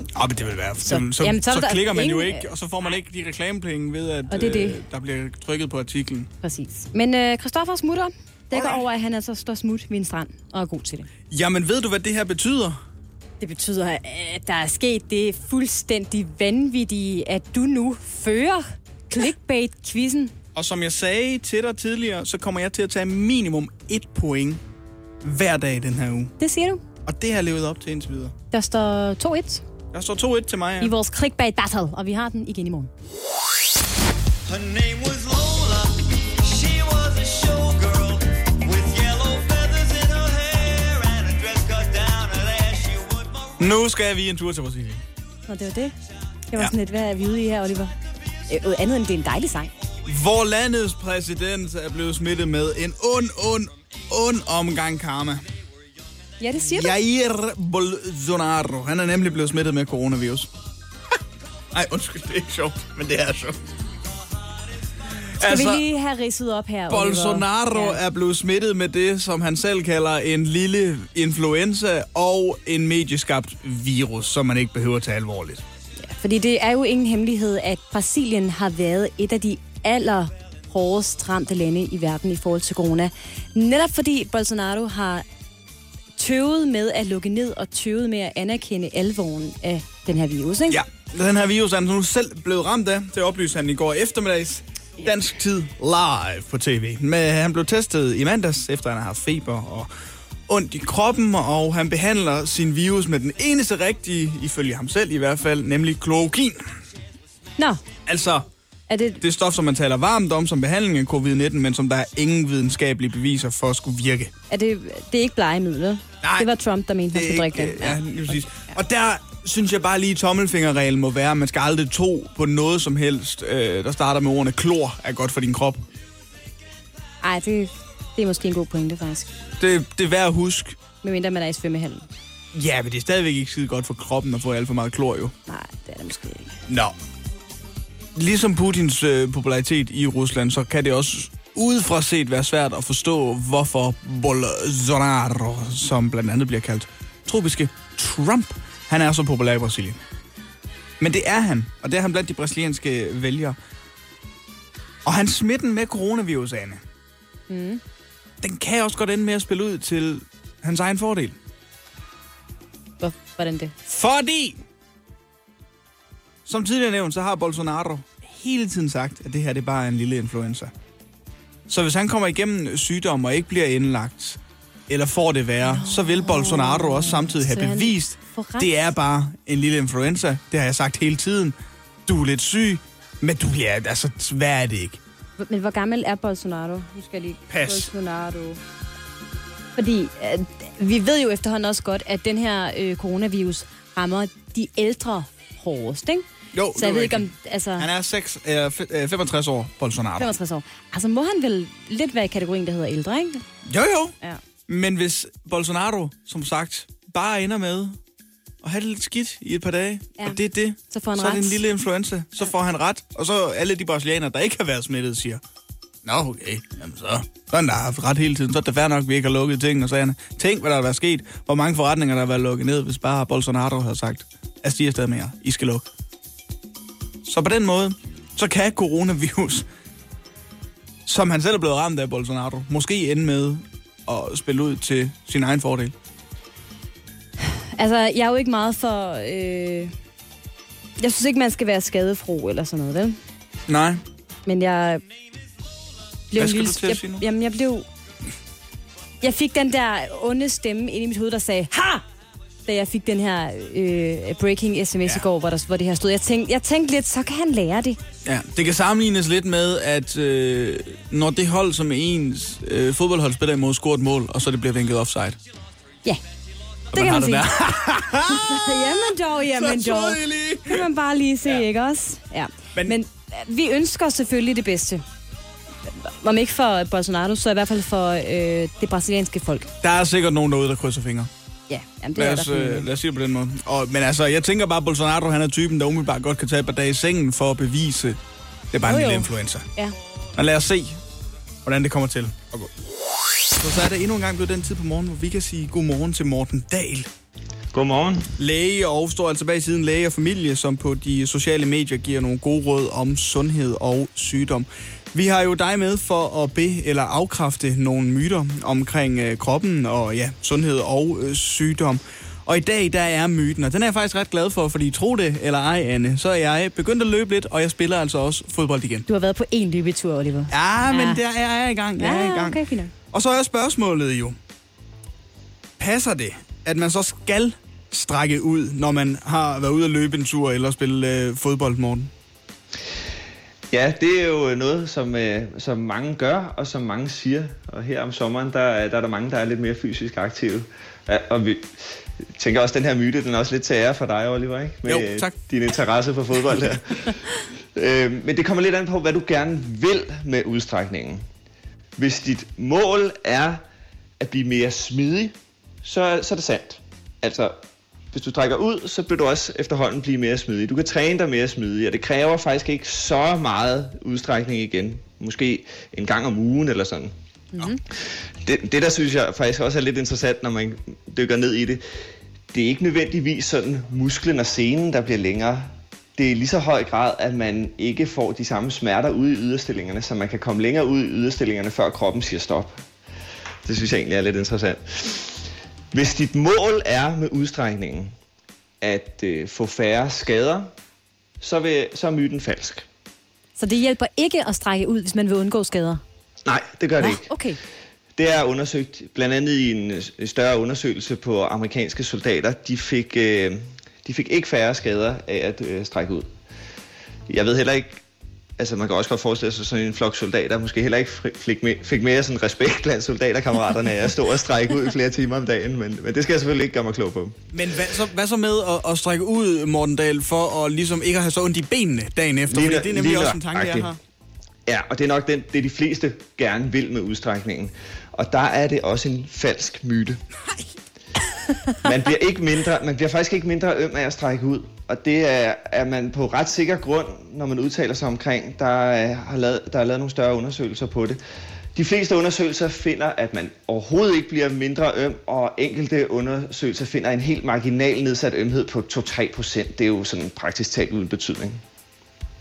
Altså, Åh, men det vil være. Så, Så- så, så, jamen, så så der klikker man jo ingen- ikke, og så får man ikke de reklamepenge ved, at Og det det. Øh, der bliver trykket på artiklen. præcis. Men øh, Christoffer smutter dækker Alright. over, at han altså står smut ved en strand og er god til det. Jamen, ved du, hvad det her betyder? Det betyder, at der er sket det fuldstændig vanvittige, at du nu fører clickbait-quizzen. Og som jeg sagde til dig tidligere, så kommer jeg til at tage minimum et point hver dag den her uge. Det siger du. Og det har jeg levet op til indtil videre. Der står 2-1 Der står 2-1 til mig, i ja. vores clickbait battle, og vi har den igen i morgen. Her name was Lola. She was a showgirl with yellow feathers in her hair and a dress cut down her there. She would Nu skal vi en tur til Brasilien. Og det var det. Det var Ja. sådan lidt, hvad er vi ude i her, Oliver? Øh, andet end det er en dejlig sang. Hvor landets præsident er blevet smittet med en ond, ond, ond omgang karma. Ja, det siger du. Jair Bolsonaro. Han er nemlig blevet smittet med coronavirus. Ej, undskyld, det er ikke sjovt, men det er sjovt. Skal vi lige have ridset op her, Oliver? Altså, Bolsonaro Ja. er blevet smittet med det, som han selv kalder en lille influenza og en medieskabt virus, som man ikke behøver at tage alvorligt. Fordi det er jo ingen hemmelighed, at Brasilien har været et af de aller hårdest ramte lande i verden i forhold til corona. Netop fordi Bolsonaro har tøvet med at lukke ned og tøvet med at anerkende alvoren af den her virus. Ikke? Ja, den her virus er han nu selv blevet ramt af. Det oplyste han i går eftermiddags. Dansk tid live på tv. Men han blev testet i mandags, efter han har haft feber og ondt i kroppen, og han behandler sin virus med den eneste rigtige, ifølge ham selv i hvert fald, nemlig klorokin. Nå, Altså er det... det stof, som man taler varmt om som behandling af covid-19, men som der er ingen videnskabelige beviser for at skulle virke. Er det, det er ikke blegemiddel? Nej. Det var Trump, der mente, Det skulle er drikke ikke, det. ja, lige præcis. Og der synes jeg bare lige, tommelfingerreglen må være, at man skal aldrig tro på noget som helst, øh, der starter med ordene klor er godt for din krop. Ej, det, det er måske en god pointe, faktisk. Det, det er værd at huske. Medmindre man er i svømmehallen. Ja, men det er stadigvæk ikke skide godt for kroppen at få alt for meget klor, jo. Nej, det er det måske ikke. Nå. Ligesom Putins øh, popularitet i Rusland, så kan det også udefra set være svært at forstå, hvorfor Bolsonaro, som blandt andet bliver kaldt tropiske Trump, han er så populær i Brasilien. Men det er han, og det er han blandt de brasilianske vælgere. Og hans smitten med coronavirus, Anne, mm. den kan også godt ende med at spille ud til hans egen fordel. Hvor, hvordan det? Fordi, som tidligere nævnt, så har Bolsonaro hele tiden sagt, at det her det er bare en lille influenza. Så hvis han kommer igennem sygdom og ikke bliver indlagt, eller får det værre, no. så vil Bolsonaro også samtidig have bevist, det er bare en lille influenza. Det har jeg sagt hele tiden. Du er lidt syg, men du bliver, altså, hvad er det ikke? Men hvor gammel er Bolsonaro? Nu skal jeg lige... Pas. Bolsonaro. Fordi øh, vi ved jo efterhånden også godt, at den her øh, coronavirus rammer de ældre hårdest, ikke? Jo, Så jeg ved ikke om... Altså, Han er 6, øh, f- øh, 65 år, Bolsonaro. 65 år. Altså må han vel lidt være i kategorien, der hedder ældre, ikke? Jo, jo. Ja. Men hvis Bolsonaro, som sagt, bare ender med at have det lidt skidt i et par dage, Ja. ja. og det er det, Så får han så er det ret. en lille influenza, så får han ret. Og så alle de brasilianere, der ikke har været smittet, siger, Nå, okay, jamen så, så har han da haft ret hele tiden. Så er det fair nok, at vi ikke har lukket ting og sagerne. Tænk, hvad der har været sket. Hvor mange forretninger, der har været lukket ned, hvis bare Bolsonaro havde sagt, at stiger stadig mere. I skal lukke. Så på den måde, så kan coronavirus, som han selv er blevet ramt af Bolsonaro, måske ende med at spille ud til sin egen fordel. Altså, jeg er jo ikke meget for... Øh... Jeg synes ikke, man skal være skadefro eller sådan noget, vel? Nej. Men jeg blev Hvad en skal lille... du til at jeg, sige nu? Jamen, jeg blev... Jeg fik den der onde stemme ind i mit hoved, der sagde, ha! Da jeg fik den her øh, breaking sms ja. i går, hvor, der, hvor det her stod. Jeg tænkte, jeg tænkte lidt, så kan han lære det. Ja, det kan sammenlignes lidt med, at øh, når det hold, som ens øh, fodboldhold spiller imod, scorer et mål, og så det bliver vinket offside. Ja, det Hvordan kan man der? jamen dog, jamen Så dog. Kan man bare lige se, ja. ikke også? Ja. Men- Men, Men øh, vi ønsker selvfølgelig det bedste. Om ikke for Bolsonaro, så i hvert fald for øh, det brasilianske folk. Der er sikkert nogen derude, der krydser fingre. Ja, jamen, det Lad er os, der øh, lad os sige det på den måde. Og, men altså, jeg tænker bare, at Bolsonaro han er typen, der umiddelbart godt kan tage et par dage i sengen for at bevise, det er bare en Jo, lille jo. influencer. Ja. Men lad os se, hvordan det kommer til at gå. Så, så er det endnu en gang blevet den tid på morgen, hvor vi kan sige godmorgen til Morten Dahl. Godmorgen. Læge og står altså bag siden læge og familie, som på de sociale medier giver nogle gode råd om sundhed og sygdom. Vi har jo dig med for at be eller afkræfte nogle myter omkring øh, kroppen og ja, sundhed og øh, sygdom. Og i dag, der er myten, og den er jeg faktisk ret glad for, fordi tro det eller ej, Anne, så er jeg begyndt at løbe lidt, og jeg spiller altså også fodbold igen. Du har været på én løbetur, Oliver. Ja, men Ja. der er jeg i gang. Jeg er i gang. okay, fint. Og så er spørgsmålet jo, passer det, at man så skal strække ud, når man har været ude at løbe en tur eller spille øh, fodbold, Morten? Ja, det er jo noget, som, øh, som mange gør, og som mange siger. Og her om sommeren, der, er- der er der mange, der er lidt mere fysisk aktive. Ja, og vi tænker også, at den her myte, den er også lidt til ære for dig, Oliver, ikke? Med Jo, øh, tak. din interesse for fodbold her. øh, men det kommer lidt an på, hvad du gerne vil med udstrækningen. Hvis dit mål er at blive mere smidig, så, så er det sandt. Altså, hvis du trækker ud, så vil du også efterhånden blive mere smidig. Du kan træne dig mere smidig, og det kræver faktisk ikke så meget udstrækning igen. Måske en gang om ugen eller sådan. Mm-hmm. Det, det, der synes jeg faktisk også er lidt interessant, når man dykker ned i det, det er ikke nødvendigvis sådan musklen og senen, der bliver længere. Det er i lige så høj grad, at man ikke får de samme smerter ude i yderstillingerne, så man kan komme længere ud i yderstillingerne, før kroppen siger stop. Det synes jeg egentlig er lidt interessant. Hvis dit mål er med udstrækningen at øh, få færre skader, så, vil, så er myten falsk. Så det hjælper ikke at strække ud, hvis man vil undgå skader? Nej, det gør det Nå, ikke. okay. Det er undersøgt blandt andet i en øh, større undersøgelse på amerikanske soldater. De fik, øh, de fik ikke færre skader af at øh, strække ud. Jeg ved heller ikke, altså man kan også godt forestille sig sådan en flok soldater, måske heller ikke fik, me- fik mere sådan respekt blandt soldaterkammeraterne at stå og strække ud i flere timer om dagen, men, men det skal jeg selvfølgelig ikke gøre mig klog på. Men hvad så, hvad så med at, at strække ud, Morten Dahl, for at ligesom ikke at have så ondt i benene dagen efter? Lige Fordi det er nemlig også en tanke, jeg har. Ja, og det er nok den, det, de fleste gerne vil med udstrækningen. Og der er det også en falsk myte. Man bliver, ikke mindre, man bliver faktisk ikke mindre øm af at strække ud. Og det er, er man på ret sikker grund, når man udtaler sig omkring. Der er, har lavet, der er lavet nogle større undersøgelser på det. De fleste undersøgelser finder, at man overhovedet ikke bliver mindre øm, og enkelte undersøgelser finder en helt marginal nedsat ømhed på 2-3 procent. Det er jo sådan praktisk talt uden betydning.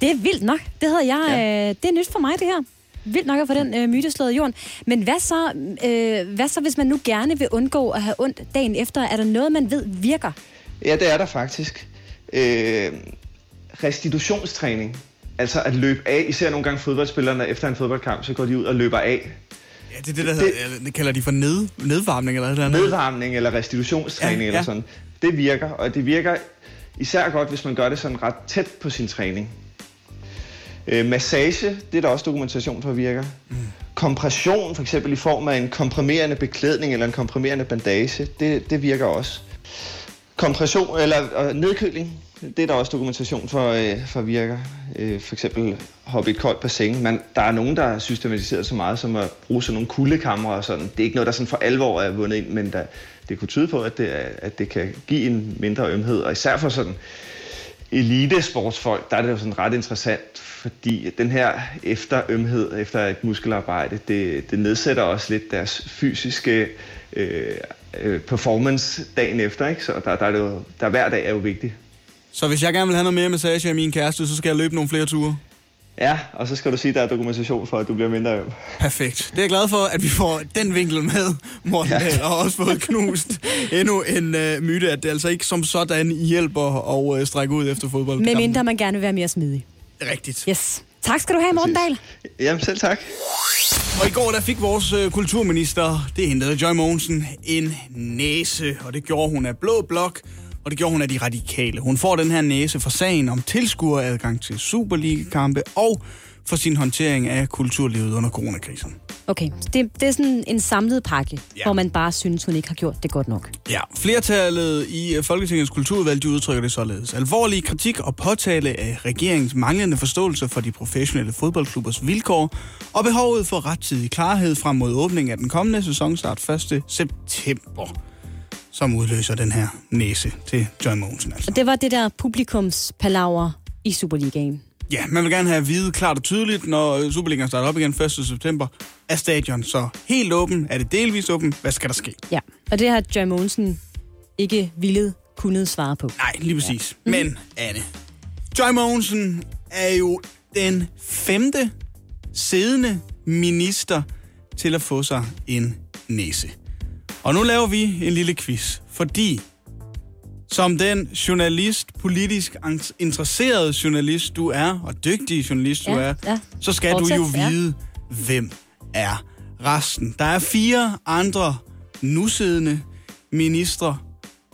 Det er vildt nok. Det havde jeg. Ja. Ja. Øh, det er nyt for mig, det her. Vildt nok at få den øh, myte slået i jorden. Men hvad så, øh, hvad så, hvis man nu gerne vil undgå at have ondt dagen efter? Er der noget, man ved virker? Ja, det er der faktisk. Øh, restitutionstræning. Altså at løbe af. Især nogle gange fodboldspillerne efter en fodboldkamp, så går de ud og løber af. Ja, det er det, der hedder, det, det kalder de for ned, nedvarmning eller et eller andet. Nedvarmning eller restitutionstræning ja. ja. eller sådan. Det virker, og det virker især godt, hvis man gør det sådan ret tæt på sin træning. Øh, massage, det er der også dokumentation for virker. Mm. Kompression, for eksempel i form af en komprimerende beklædning eller en komprimerende bandage, det, det virker også. Kompression eller øh, nedkøling, det er der også dokumentation for, øh, for virker. Øh, for eksempel hoppe i et koldt bassin. Man, der er nogen, der har systematiseret så meget som at bruge sådan nogle kuldekamre og sådan. Det er ikke noget, der sådan for alvor er vundet ind, men der, det kunne tyde på, at det, er, at det kan give en mindre ømhed. Og især for sådan elitesportsfolk, der er det jo sådan ret interessant, fordi den her efterømhed efter et muskelarbejde, det, det nedsætter også lidt deres fysiske øh, øh, performance dagen efter, ikke? Så der, der, er det jo, der hver dag er jo vigtig. Så hvis jeg gerne vil have noget mere massage af min kæreste, så skal jeg løbe nogle flere ture. Ja, og så skal du sige, at der er dokumentation for, at du bliver mindre øm. Perfekt. Det er jeg glad for, at vi får den vinkel med, Morten Ja. Og også fået knust endnu en uh, myte, at det altså ikke som sådan hjælper at uh, strække ud efter fodbold. Med mindre man gerne vil være mere smidig. Rigtigt. Yes. Tak skal du have, Morten Dahl. Jamen selv tak. Og i går der fik vores øh, kulturminister, det hentede Joy Mogensen, en næse. Og det gjorde hun af Blå Blok, og det gjorde hun af de radikale. Hun får den her næse for sagen om tilskueradgang til Superliga-kampe og for sin håndtering af kulturlivet under coronakrisen. Okay, det, det er sådan en samlet pakke, Ja. ja. hvor man bare synes, hun ikke har gjort det godt nok. Ja, flertallet i øh, Folketingets kulturudvalg de udtrykker det således. Alvorlig kritik og påtale af regeringens manglende forståelse for de professionelle fodboldklubbers vilkår og behovet for rettidig klarhed frem mod åbningen af den kommende sæsonstart 1. september, som udløser den her næse til John Mogensen. Altså. Og det var det der publikumspalaver i Superligaen. Ja, man vil gerne have at vide klart og tydeligt, når Superligaen starter op igen 1. september, er stadion så helt åben? Er det delvis åben? Hvad skal der ske? Ja, og det har Joy Mogensen ikke ville kunnet svare på. Nej, lige præcis. Ja. Men, Anne, Joy Mogensen er jo den femte siddende minister til at få sig en næse. Og nu laver vi en lille quiz, fordi som den journalist, politisk interesseret journalist du er, og dygtig journalist du Ja, er, ja. så skal Fortsæt, du jo ja. vide, hvem er resten. Der er fire andre nusiddende ministre,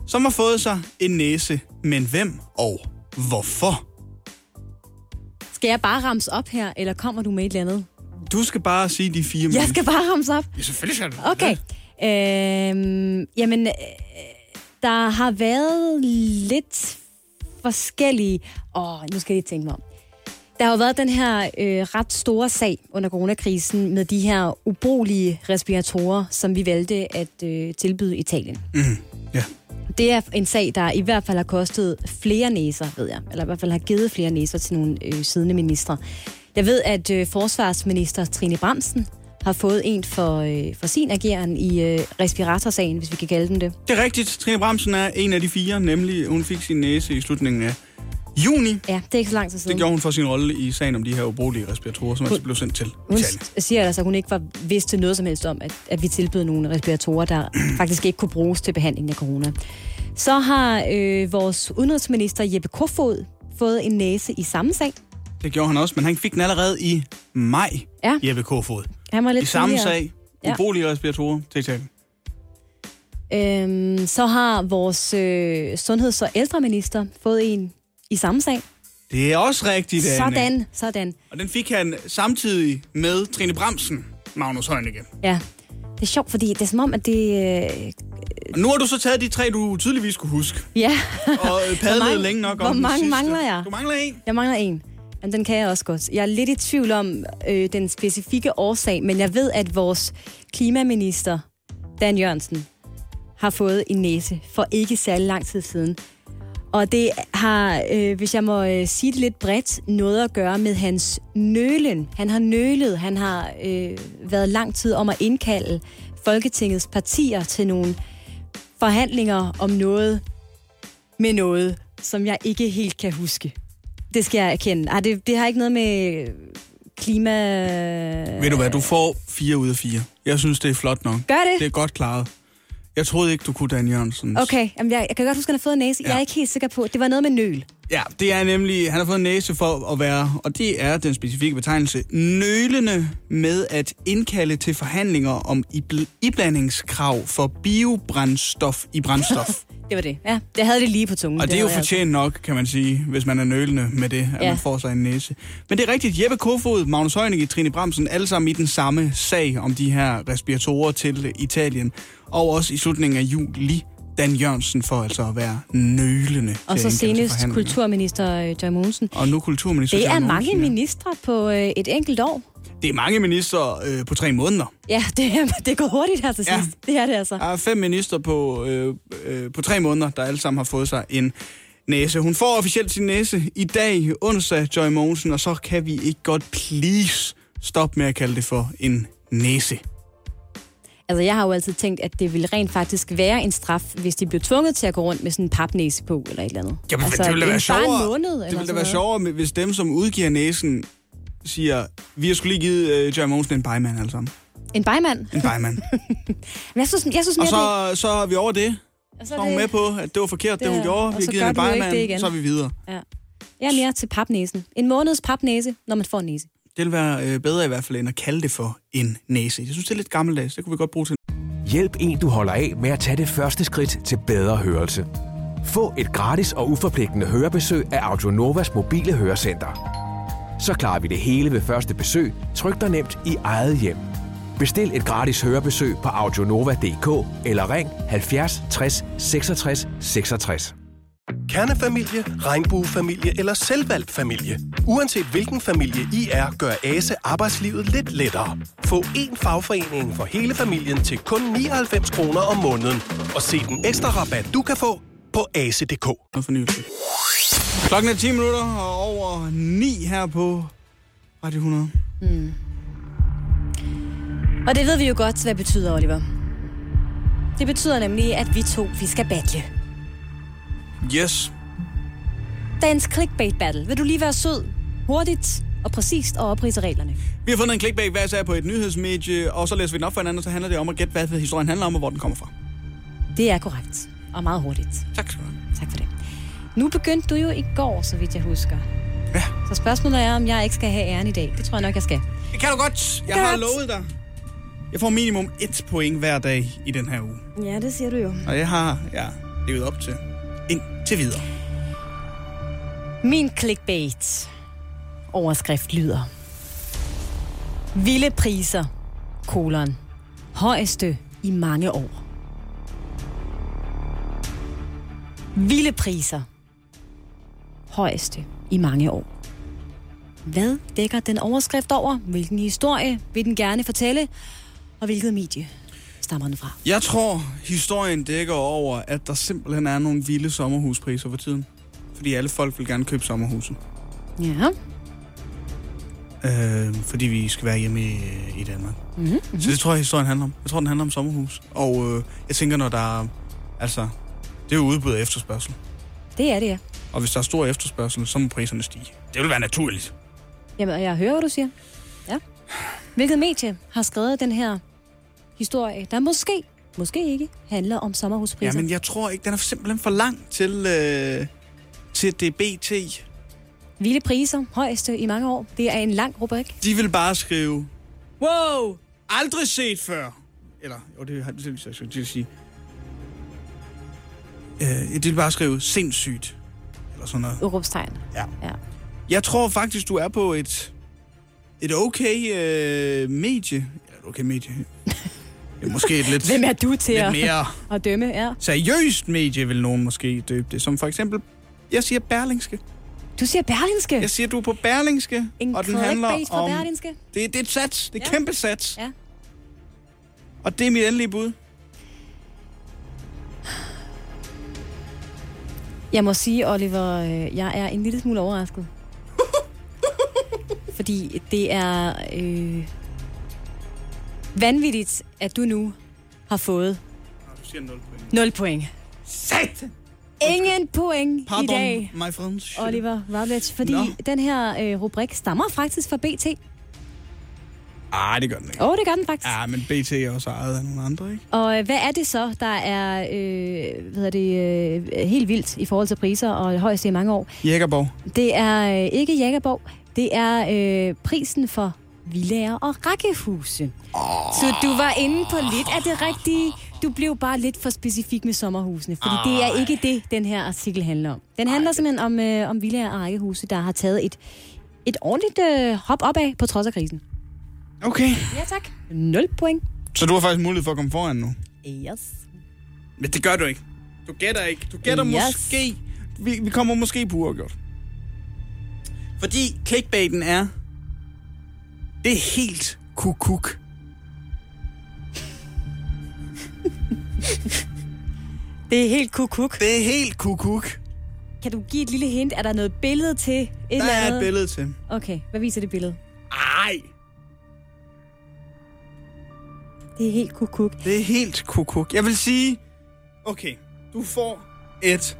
som har fået sig en næse, men hvem og hvorfor? Skal jeg bare ramse op her, eller kommer du med et eller andet? Du skal bare sige de fire Jeg skal bare ramse op. Ja, selvfølgelig skal du. Okay. Øhm, jamen, øh, der har været lidt forskellige... Åh, nu skal jeg lige tænke mig om. Der har jo været den her øh, ret store sag under coronakrisen med de her ubrugelige respiratorer, som vi valgte at øh, tilbyde Italien. Ja. Det er en sag, der i hvert fald har kostet flere næser, ved jeg. Eller i hvert fald har givet flere næser til nogle øh, siddende ministre. Jeg ved, at øh, forsvarsminister Trine Bramsen har fået en for, øh, for sin ageren i øh, respiratorsagen, hvis vi kan kalde den det. Det er rigtigt. Trine Bramsen er en af de fire, nemlig hun fik sin næse i slutningen af juni. Ja, det er ikke så lang tid siden. Det gjorde hun for sin rolle i sagen om de her ubrugelige respiratorer, som altså blev sendt til Hun Italien. siger altså, at hun ikke var vidste noget som helst om, at, at vi tilbød nogle respiratorer, der faktisk ikke kunne bruges til behandling af corona. Så har øh, vores udenrigsminister Jeppe Kofod fået en næse i samme sag. Det gjorde han også, men han fik den allerede i maj, Ja. Jeppe Kofod. Han var lidt I samme tidligere. sag, Ja. ubrugelige respiratorer til Italien. Øhm, så har vores øh, sundheds- og ældreminister fået en i samme sag. Det er også rigtigt, Anne. Sådan, sådan. Og den fik han samtidig med Trine Bramsen, Magnus Heunicke. Ja. Det er sjovt, fordi det er som om, at det... Øh, Og nu har du så taget de tre, du tydeligvis skulle huske. ja, Og øh, padlet længe nok hvor om den mange mangler jeg? Du mangler en. jeg mangler en. Men den kan jeg også godt. Jeg er lidt i tvivl om øh, den specifikke årsag, men jeg ved, at vores klimaminister, Dan Jørgensen, har fået en næse for ikke særlig lang tid siden. Og det har, øh, hvis jeg må øh, sige det lidt bredt, noget at gøre med hans nølen. Han har nølet, han har øh, været lang tid om at indkalde Folketingets partier til nogle forhandlinger om noget med noget, som jeg ikke helt kan huske. Det skal jeg erkende. Ej, det, det har ikke noget med klima... Ved du hvad, du får fire ud af fire. Jeg synes, det er flot nok. Gør det? Det er godt klaret. Jeg troede ikke, du kunne Dan Jørgensen. Okay, Jamen, jeg, jeg kan godt huske, at han har fået en næse. Ja. Jeg er ikke helt sikker på. Det var noget med nøl. Ja, det er nemlig, han har fået en næse for at være, og det er den specifikke betegnelse, nølende med at indkalde til forhandlinger om ibl- iblandingskrav for biobrændstof i brændstof. Det var det. Ja, det havde det lige på tungen. Og det er jo altså. fortjent nok, kan man sige, hvis man er nølende med det, at Ja. man får sig en næse. Men det er rigtigt, Jeppe Kofod, Magnus Heunicke, Trine Bramsen, alle sammen i den samme sag om de her respiratorer til Italien. Og også i slutningen af juli, Dan Jørgensen for altså at være nølende Og så senest kulturminister øh, Joy Mogensen. Og nu kulturminister Det er mange ministre på øh, et enkelt år. Det er mange minister øh, på tre måneder. Ja, det, er, det går hurtigt her til Ja. sidst. Det er det altså. Der er fem minister på, øh, øh, på tre måneder, der alle sammen har fået sig en næse. Hun får officielt sin næse i dag, onsdag, Joy Mogensen, og så kan vi ikke godt please stoppe med at kalde det for en næse. Altså, jeg har jo altid tænkt, at det ville rent faktisk være en straf, hvis de blev tvunget til at gå rundt med sådan en papnæse på, eller et eller andet. Jamen, altså, det ville da være sjovere. måned, det ville da være sjovere, hvis dem, som udgiver næsen, siger, vi har skulle lige givet øh, Joy Mogensen en bejmand alle sammen. En bejmand. En bejmand. Men jeg synes, jeg synes og så, så er vi over det. det, og Så er hun med på, at det var forkert, det, Det hun er- gjorde. og Vi har så givet en det bejmand, så er vi videre. Ja. Jeg er mere til papnæsen. En måneds papnæse, når man får en næse. Det vil være øh, bedre i hvert fald, end at kalde det for en næse. Jeg synes, det er lidt gammeldags. Det kunne vi godt bruge til. Hjælp en, du holder af med at tage det første skridt til bedre hørelse. Få et gratis og uforpligtende hørebesøg af Audionovas mobile hørecenter. Så klarer vi det hele ved første besøg, tryk dig nemt i eget hjem. Bestil et gratis hørebesøg på audionova.dk eller ring 70 60 66 66. Kernefamilie, regnbuefamilie eller selvvalgt familie. Uanset hvilken familie I er, gør ASE arbejdslivet lidt lettere. Få én fagforening for hele familien til kun 99 kroner om måneden. Og se den ekstra rabat, du kan få på ase.dk. Klokken er 10 minutter og over 9 her på Radio 100. Og det ved vi jo godt, hvad det betyder, Oliver. Det betyder nemlig, at vi to, vi skal battle. Yes. Dagens clickbait battle. Vil du lige være sød, hurtigt og præcist og oprise reglerne? Vi har fundet en clickbait hver sag på et nyhedsmedie, og så læser vi den op for hinanden, og så handler det om at gætte, hvad historien handler om, og hvor den kommer fra. Det er korrekt. Og meget hurtigt. Tak skal du have. Tak for det. Nu begyndte du jo i går, så vidt jeg husker. Ja. Så spørgsmålet er, om jeg ikke skal have æren i dag. Det tror jeg nok, jeg skal. Det kan du godt. Jeg Godt. har lovet dig. Jeg får minimum et point hver dag i den her uge. Ja, det siger du jo. Og jeg har ja, levet op til indtil videre. Min clickbait overskrift lyder. Vilde priser, kolon. Højeste i mange år. Vilde priser. Højeste i mange år. Hvad dækker den overskrift over? Hvilken historie vil den gerne fortælle? Og hvilket medie stammer den fra? Jeg tror, historien dækker over, at der simpelthen er nogle vilde sommerhuspriser for tiden. Fordi alle folk vil gerne købe sommerhuse. Ja. Øh, fordi vi skal være hjemme i, i Danmark. Mm-hmm. Så det tror jeg, historien handler om. Jeg tror, den handler om sommerhus. Og øh, jeg tænker, når der er... Altså, det er jo udbud af efterspørgsel. Det er det, ja. Og hvis der er stor efterspørgsel, så må priserne stige. Det vil være naturligt. Jamen, jeg hører, hvad du siger. Ja. Hvilket medie har skrevet den her historie, der måske, måske ikke, handler om sommerhuspriser? Ja, men jeg tror ikke, den er simpelthen for lang til, øh, til det BT. Vilde priser, højeste i mange år. Det er en lang rubrik. De vil bare skrive, wow, aldrig set før. Eller, jo, det har det vil jeg de vil sige. Øh, de vil bare skrive sindssygt. Eller sådan noget. Udråbstegn. Ja. Ja. Jeg tror faktisk, du er på et, et okay øh, medie. Et okay medie. Er måske et lidt, Hvem er du til lidt at, mere at dømme? Ja. seriøst medie, vil nogen måske døbe det. Som for eksempel, jeg siger Berlingske. Du siger Berlinske. Jeg siger, du er på Berlingske, En og den handler om... Berlingske. Det, det er et sats. Det er Ja. ja. kæmpe sats. Ja. Og det er mit endelige bud. Jeg må sige, Oliver, øh, jeg er en lille smule overrasket. Fordi det er øh, vanvittigt, at du nu har fået Du siger 0 point. 0 point. Satan! Ingen point Pardon, i dag, my friends. Oliver Wablet, fordi Nå. den her øh, rubrik stammer faktisk fra BT. Ah, det gør den ikke. Åh, oh, det gør den faktisk. Ja, men BT er også ejet af nogle andre, ikke? Og øh, hvad er det så, der er øh, hvad hedder det, øh, helt vildt i forhold til priser og det højeste i mange år? Jægerborg. Det er øh, ikke Jægerborg, det er øh, prisen for villager og rækkehuse. Oh. Så du var inde på lidt af det rigtige. Du blev bare lidt for specifik med sommerhusene, fordi oh. det er ikke det, den her artikel handler om. Den handler simpelthen om, øh, om villager og rækkehuse, der har taget et, et ordentligt øh, hop opad på trods af krisen. Okay. Ja tak. 0 point. Så du har faktisk mulighed for at komme foran nu. Yes. Men det gør du ikke. Du gætter ikke. Du gætter Yes. måske... Vi, vi kommer måske på uafgjort. Fordi clickbaiten er... Det er helt kukuk. Det er helt kukuk. Det er helt kukuk. Kan du give et lille hint? Er der noget billede til et Der er andet? et billede til. Okay, hvad viser det billede? Ej, Det er helt kukuk. det er helt kukuk. Jeg vil sige... Okay, du får et...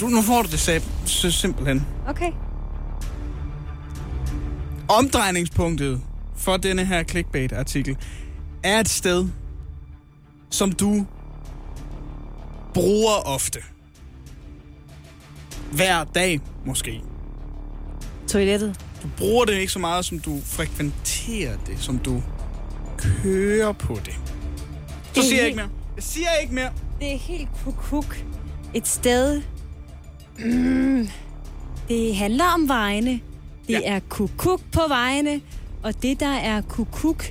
Du, nu får du det sab, så simpelthen. Okay. Omdrejningspunktet for denne her clickbait-artikel er et sted, som du bruger ofte. Hver dag, måske. Toilettet. Du bruger det ikke så meget, som du frekventerer det, som du kører på det. Så er siger jeg ikke mere. Jeg siger ikke mere. Det er helt kukuk. Et sted... Mm, det handler om vejene. Det ja. er kukuk på vejene. Og det, der er kukuk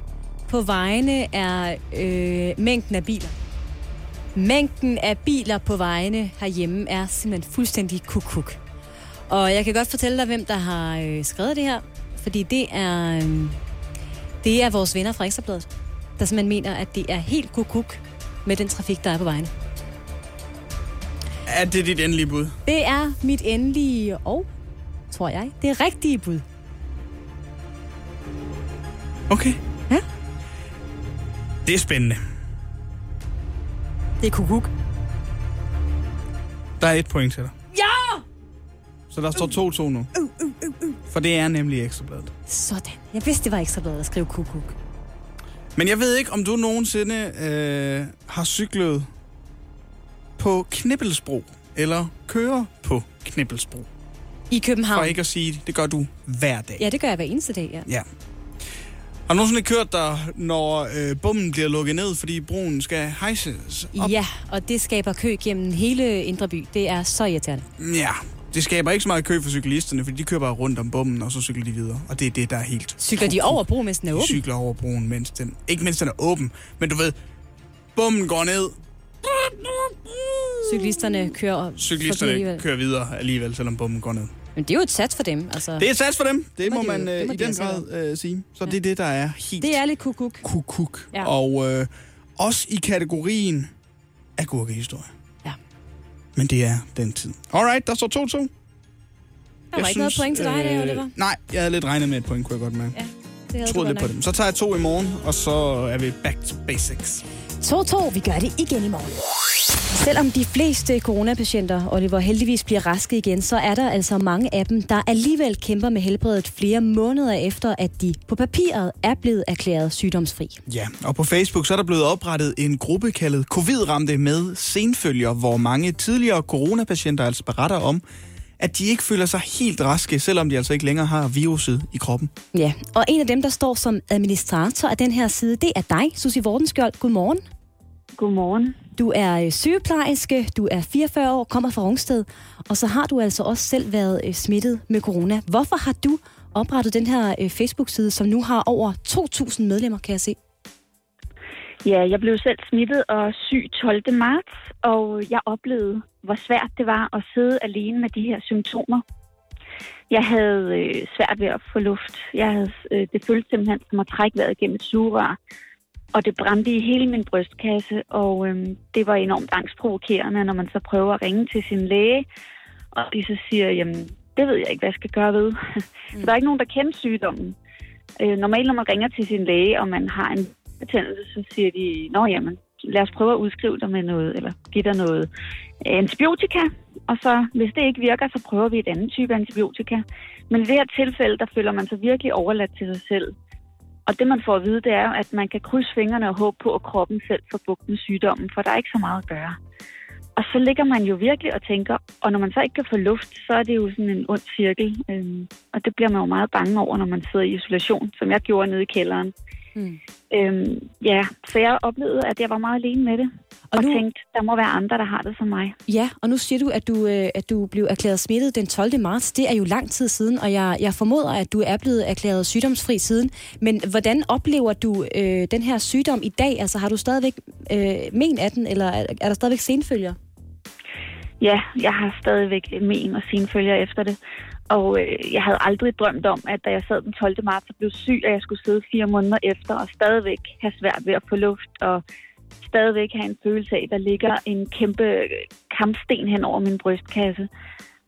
på vejene, er øh, mængden af biler. Mængden af biler på vejene herhjemme er simpelthen fuldstændig kukuk. Og jeg kan godt fortælle dig, hvem der har øh, skrevet det her. Fordi det er, øh, det er vores venner fra Ekstrabladet, der simpelthen mener, at det er helt kukuk med den trafik, der er på vejene. Er det dit endelige bud? Det er mit endelige og, tror jeg, det er rigtige bud. Okay. Ja. Det er spændende. Det er kukuk. Der er et point til dig. Ja! Så der står 2-2 nu. For det er nemlig ekstrabladet. Sådan. Jeg vidste, det var ekstrabladet at skrive kukuk. Men jeg ved ikke, om du nogensinde øh, har cyklet på Knibbelsbro, eller kører på Knibbelsbro. I For København. ikke at sige det, det gør du hver dag. Ja, det gør jeg hver eneste dag, ja. Ja. Har du nogensinde kørt der, når øh, bommen bliver lukket ned, fordi broen skal hejses op? Ja, og det skaber kø gennem hele Indre By. Det er så irriterende. Ja, det skaber ikke så meget kø for cyklisterne, fordi de kører bare rundt om bommen, og så cykler de videre. Og det er det, der er helt... Cykler de over broen, mens den er De åben? cykler over broen, mens den... Ikke mens den er åben, men du ved, bommen går ned, Cyklisterne kører cyklisterne kører videre alligevel, selvom bommen går ned. Men det er jo et sats for dem. Altså, Det er et sats for dem, det må, må de man jo- det øh, må i de den altså grad øh, sige. Så det er det, der er helt det er lidt kukuk. kukuk. Ja. Og øh, også i kategorien agurkehistorie. Men det er den tid. Alright, der står 2-2. Der var ikke noget point til dig, der, Oliver. Nej, jeg havde lidt regnet med et point, kunne jeg godt mærke. Ja, det havde Jeg troede lidt på nok. dem. Så tager jeg to i morgen, og så er vi back to basics. 2-2, vi gør det igen i morgen. Selvom de fleste coronapatienter, Oliver, heldigvis bliver raske igen, så er der altså mange af dem, der alligevel kæmper med helbredet flere måneder efter, at de på papiret er blevet erklæret sygdomsfri. Ja, og på Facebook så er der blevet oprettet en gruppe kaldet Covid-ramte med senfølger, hvor mange tidligere coronapatienter altså beretter om, at de ikke føler sig helt raske, selvom de altså ikke længere har viruset i kroppen. Ja, og en af dem, der står som administrator af den her side, det er dig, Susie Vordenskjold. Godmorgen. Godmorgen. Du er øh, sygeplejerske, du er 44 år, kommer fra Rungsted, og så har du altså også selv været øh, smittet med corona. Hvorfor har du oprettet den her øh, Facebook-side, som nu har over 2.000 medlemmer, kan jeg se? Ja, jeg blev selv smittet og syg 12. marts, og jeg oplevede, hvor svært det var at sidde alene med de her symptomer. Jeg havde øh, svært ved at få luft. Jeg havde, øh, det føltes simpelthen som at trække vejret gennem et sugerør. Og det brændte i hele min brystkasse, og øh, det var enormt angstprovokerende, når man så prøver at ringe til sin læge, og de så siger, jamen, det ved jeg ikke, hvad jeg skal gøre ved. Mm. der er ikke nogen, der kender sygdommen. Øh, normalt, når man ringer til sin læge, og man har en betændelse, så siger de, nå jamen, lad os prøve at udskrive dig med noget, eller give dig noget antibiotika, og så, hvis det ikke virker, så prøver vi et andet type antibiotika. Men i det her tilfælde, der føler man sig virkelig overladt til sig selv. Og det, man får at vide, det er, at man kan krydse fingrene og håbe på, at kroppen selv får bugt med sygdommen, for der er ikke så meget at gøre. Og så ligger man jo virkelig og tænker, og når man så ikke kan få luft, så er det jo sådan en ond cirkel. Øhm, og det bliver man jo meget bange over, når man sidder i isolation, som jeg gjorde nede i kælderen. Mm. Øhm, ja, så jeg oplevede, at jeg var meget alene med det. Og Og, nu- tænkte, der må være andre, der har det som mig. Ja, og nu siger du, at du, øh, at du blev erklæret smittet den 12. marts. Det er jo lang tid siden, og jeg, jeg formoder, at du er blevet erklæret sygdomsfri siden. Men hvordan oplever du øh, den her sygdom i dag? Altså har du stadigvæk øh, men af den, eller er, er der stadigvæk senfølger? Ja, jeg har stadigvæk men og sine følger efter det. Og øh, jeg havde aldrig drømt om, at da jeg sad den 12. marts og blev syg, at jeg skulle sidde fire måneder efter og stadigvæk have svært ved at få luft og stadigvæk have en følelse af, at der ligger en kæmpe kampsten hen over min brystkasse.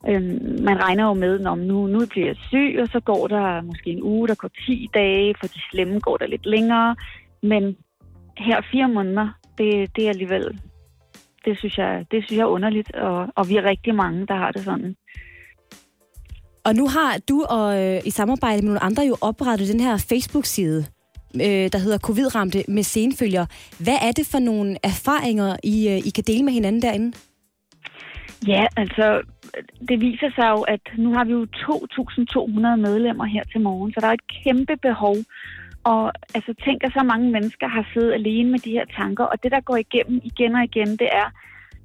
Øhm, man regner jo med, at nu, nu bliver jeg syg, og så går der måske en uge, der går 10 dage, for de slemme går der lidt længere. Men her fire måneder, det, det er alligevel det synes jeg, det synes jeg er underligt, og, og vi er rigtig mange, der har det sådan. Og nu har du og øh, i samarbejde med nogle andre jo oprettet den her Facebook-side, øh, der hedder Covid-ramte med senfølger. Hvad er det for nogle erfaringer, I, øh, I kan dele med hinanden derinde? Ja, altså, det viser sig jo, at nu har vi jo 2.200 medlemmer her til morgen, så der er et kæmpe behov. Og altså, tænk, at så mange mennesker har siddet alene med de her tanker, og det, der går igennem igen og igen, det er,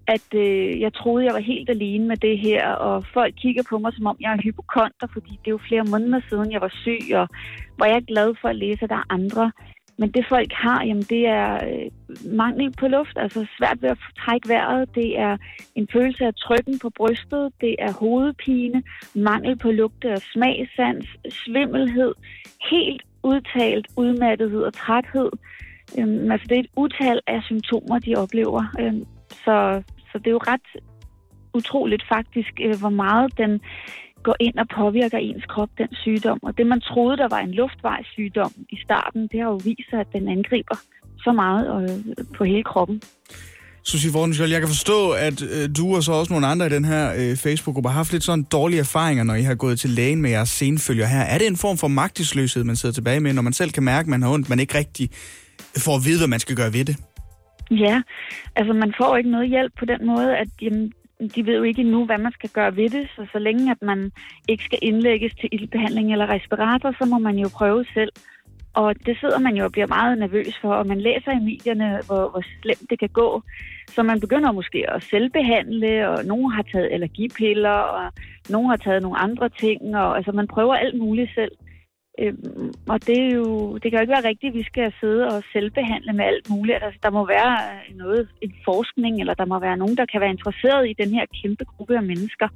at øh, jeg troede, jeg var helt alene med det her, og folk kigger på mig, som om jeg er en hypokonter, fordi det er jo flere måneder siden, jeg var syg, og hvor jeg er glad for at læse, at der er andre. Men det folk har, jamen det er øh, mangel på luft, altså svært ved at trække vejret. Det er en følelse af trykken på brystet, det er hovedpine, mangel på lugte- og smagsans, svimmelhed, helt udtalt udmattethed og træthed. Øhm, altså det er et utal af symptomer, de oplever. Øhm, så, så det er jo ret utroligt faktisk, øh, hvor meget den går ind og påvirker ens krop, den sygdom. Og det, man troede, der var en luftvejssygdom i starten, det har jo vist sig, at den angriber så meget øh, på hele kroppen. Susie Vordenskjold, jeg kan forstå, at øh, du og så også nogle andre i den her øh, Facebook-gruppe har haft lidt sådan dårlige erfaringer, når I har gået til lægen med jeres senfølger her. Er det en form for magtesløshed, man sidder tilbage med, når man selv kan mærke, at man har ondt, man ikke rigtig får at vide, hvad man skal gøre ved det? Ja, altså man får ikke noget hjælp på den måde, at jamen, de ved jo ikke endnu, hvad man skal gøre ved det. Så så længe at man ikke skal indlægges til ildbehandling eller respirator, så må man jo prøve selv. Og det sidder man jo og bliver meget nervøs for, og man læser i medierne, hvor, hvor slemt det kan gå. Så man begynder måske at selvbehandle, og nogen har taget allergipiller, og nogen har taget nogle andre ting, og altså man prøver alt muligt selv. Øhm, og det, er jo, det kan jo ikke være rigtigt, at vi skal sidde og selvbehandle med alt muligt. Altså, der må være øh, noget, en forskning, eller der må være nogen, der kan være interesseret i den her kæmpe gruppe af mennesker,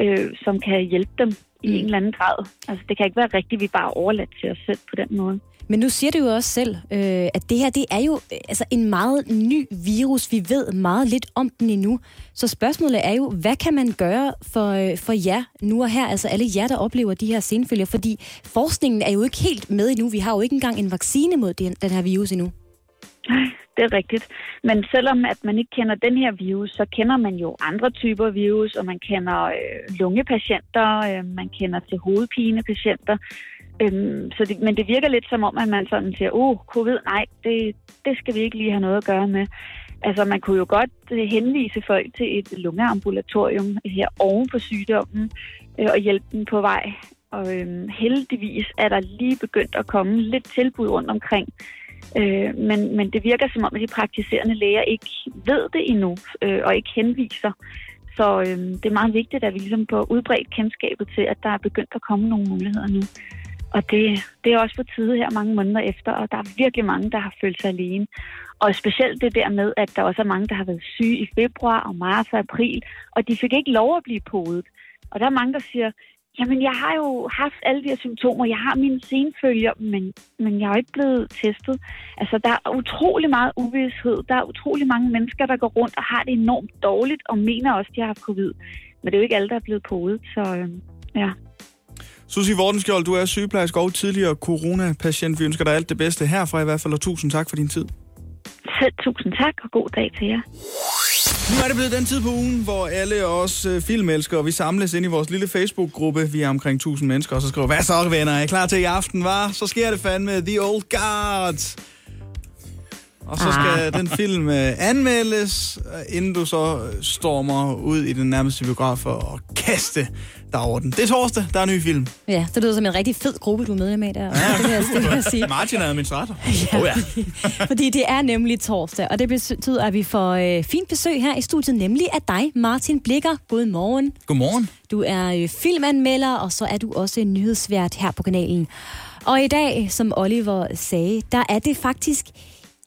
øh, som kan hjælpe dem i Mm. en eller anden grad. Altså, det kan ikke være rigtigt, at vi bare er overladt til os selv på den måde. Men nu siger du jo også selv, øh, at det her det er jo øh, altså en meget ny virus. Vi ved meget lidt om den endnu. Så spørgsmålet er jo, hvad kan man gøre for, øh, for jer nu og her, altså alle jer, der oplever de her senfølger? Fordi forskningen er jo ikke helt med endnu. Vi har jo ikke engang en vaccine mod den, den her virus endnu. Det er rigtigt. Men selvom at man ikke kender den her virus, så kender man jo andre typer virus, og man kender øh, lungepatienter, øh, man kender til hovedpinepatienter. Øhm, så det, men det virker lidt som om, at man sådan siger, oh, covid, nej, det, det skal vi ikke lige have noget at gøre med. Altså, man kunne jo godt øh, henvise folk til et lungeambulatorium her oven på sygdommen øh, og hjælpe dem på vej. Og øhm, heldigvis er der lige begyndt at komme lidt tilbud rundt omkring. Øh, men, men det virker som om, at de praktiserende læger ikke ved det endnu øh, og ikke henviser. Så øh, det er meget vigtigt, at vi ligesom får udbredt kendskabet til, at der er begyndt at komme nogle muligheder nu. Og det, det er også på tide her mange måneder efter, og der er virkelig mange, der har følt sig alene. Og specielt det der med, at der også er mange, der har været syge i februar og marts og april, og de fik ikke lov at blive podet. Og der er mange, der siger, jamen jeg har jo haft alle de her symptomer, jeg har mine senfølger, men, men jeg er jo ikke blevet testet. Altså der er utrolig meget uvidshed, der er utrolig mange mennesker, der går rundt og har det enormt dårligt, og mener også, at de har haft covid. Men det er jo ikke alle, der er blevet podet, så øh, ja. Susie Vordenskjold, du er sygeplejerske og tidligere coronapatient. Vi ønsker dig alt det bedste herfra i hvert fald, og tusind tak for din tid. Selv tusind tak, og god dag til jer. Nu er det blevet den tid på ugen, hvor alle os øh, filmelskere, vi samles ind i vores lille Facebook-gruppe. Vi er omkring 1000 mennesker, og så skriver, hvad så venner, er I klar til i aften, var? Så sker det fandme The Old Guard. Og så skal Ah. den film øh, anmeldes, øh, inden du så øh, stormer ud i den nærmeste biograf for at kaste dig over den. Det er torsdag, der er en ny film. Ja, det lyder som en rigtig fed gruppe, du er medlem af der. Ja. Det vil jeg, det vil jeg sige. Martin er administrator. Ja. Oh, ja. Fordi det er nemlig torsdag, og det betyder, at vi får øh, fint besøg her i studiet, nemlig af dig, Martin Blikker. Godmorgen. Godmorgen. Du er øh, filmanmelder, og så er du også en nyhedsvært her på kanalen. Og i dag, som Oliver sagde, der er det faktisk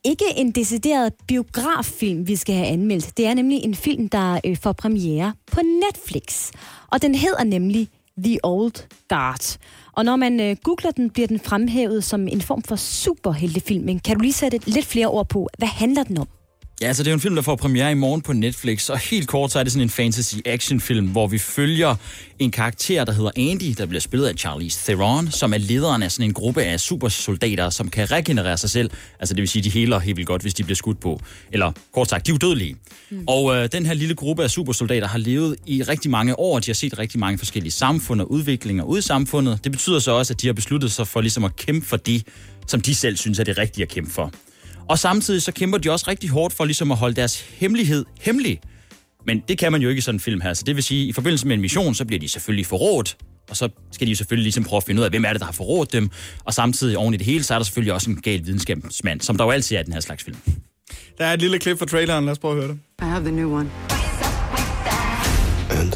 ikke en decideret biograffilm, vi skal have anmeldt. Det er nemlig en film, der øh, får premiere på Netflix. Og den hedder nemlig The Old Guard. Og når man øh, googler den, bliver den fremhævet som en form for superheltefilm. Men kan du lige sætte lidt flere ord på, hvad handler den om? Ja, altså det er jo en film, der får premiere i morgen på Netflix, og helt kort så er det sådan en fantasy-action-film, hvor vi følger en karakter, der hedder Andy, der bliver spillet af Charlize Theron, som er lederen af sådan en gruppe af supersoldater, som kan regenerere sig selv. Altså det vil sige, de heler helt vildt godt, hvis de bliver skudt på. Eller kort sagt, de er udødelige. Mm. Og øh, den her lille gruppe af supersoldater har levet i rigtig mange år, de har set rigtig mange forskellige samfund og udviklinger ud i samfundet. Det betyder så også, at de har besluttet sig for ligesom at kæmpe for det, som de selv synes er det rigtige at kæmpe for. Og samtidig så kæmper de også rigtig hårdt for ligesom at holde deres hemmelighed hemmelig. Men det kan man jo ikke i sådan en film her. Så det vil sige, at i forbindelse med en mission, så bliver de selvfølgelig forrådt, og så skal de jo selvfølgelig ligesom prøve at finde ud af, hvem er det, der har forrådt dem. Og samtidig oven i det hele, så er der selvfølgelig også en gal videnskabsmand, som der jo altid er i den her slags film. Der er et lille klip fra traileren. Lad os prøve at høre det. I have the new one. And?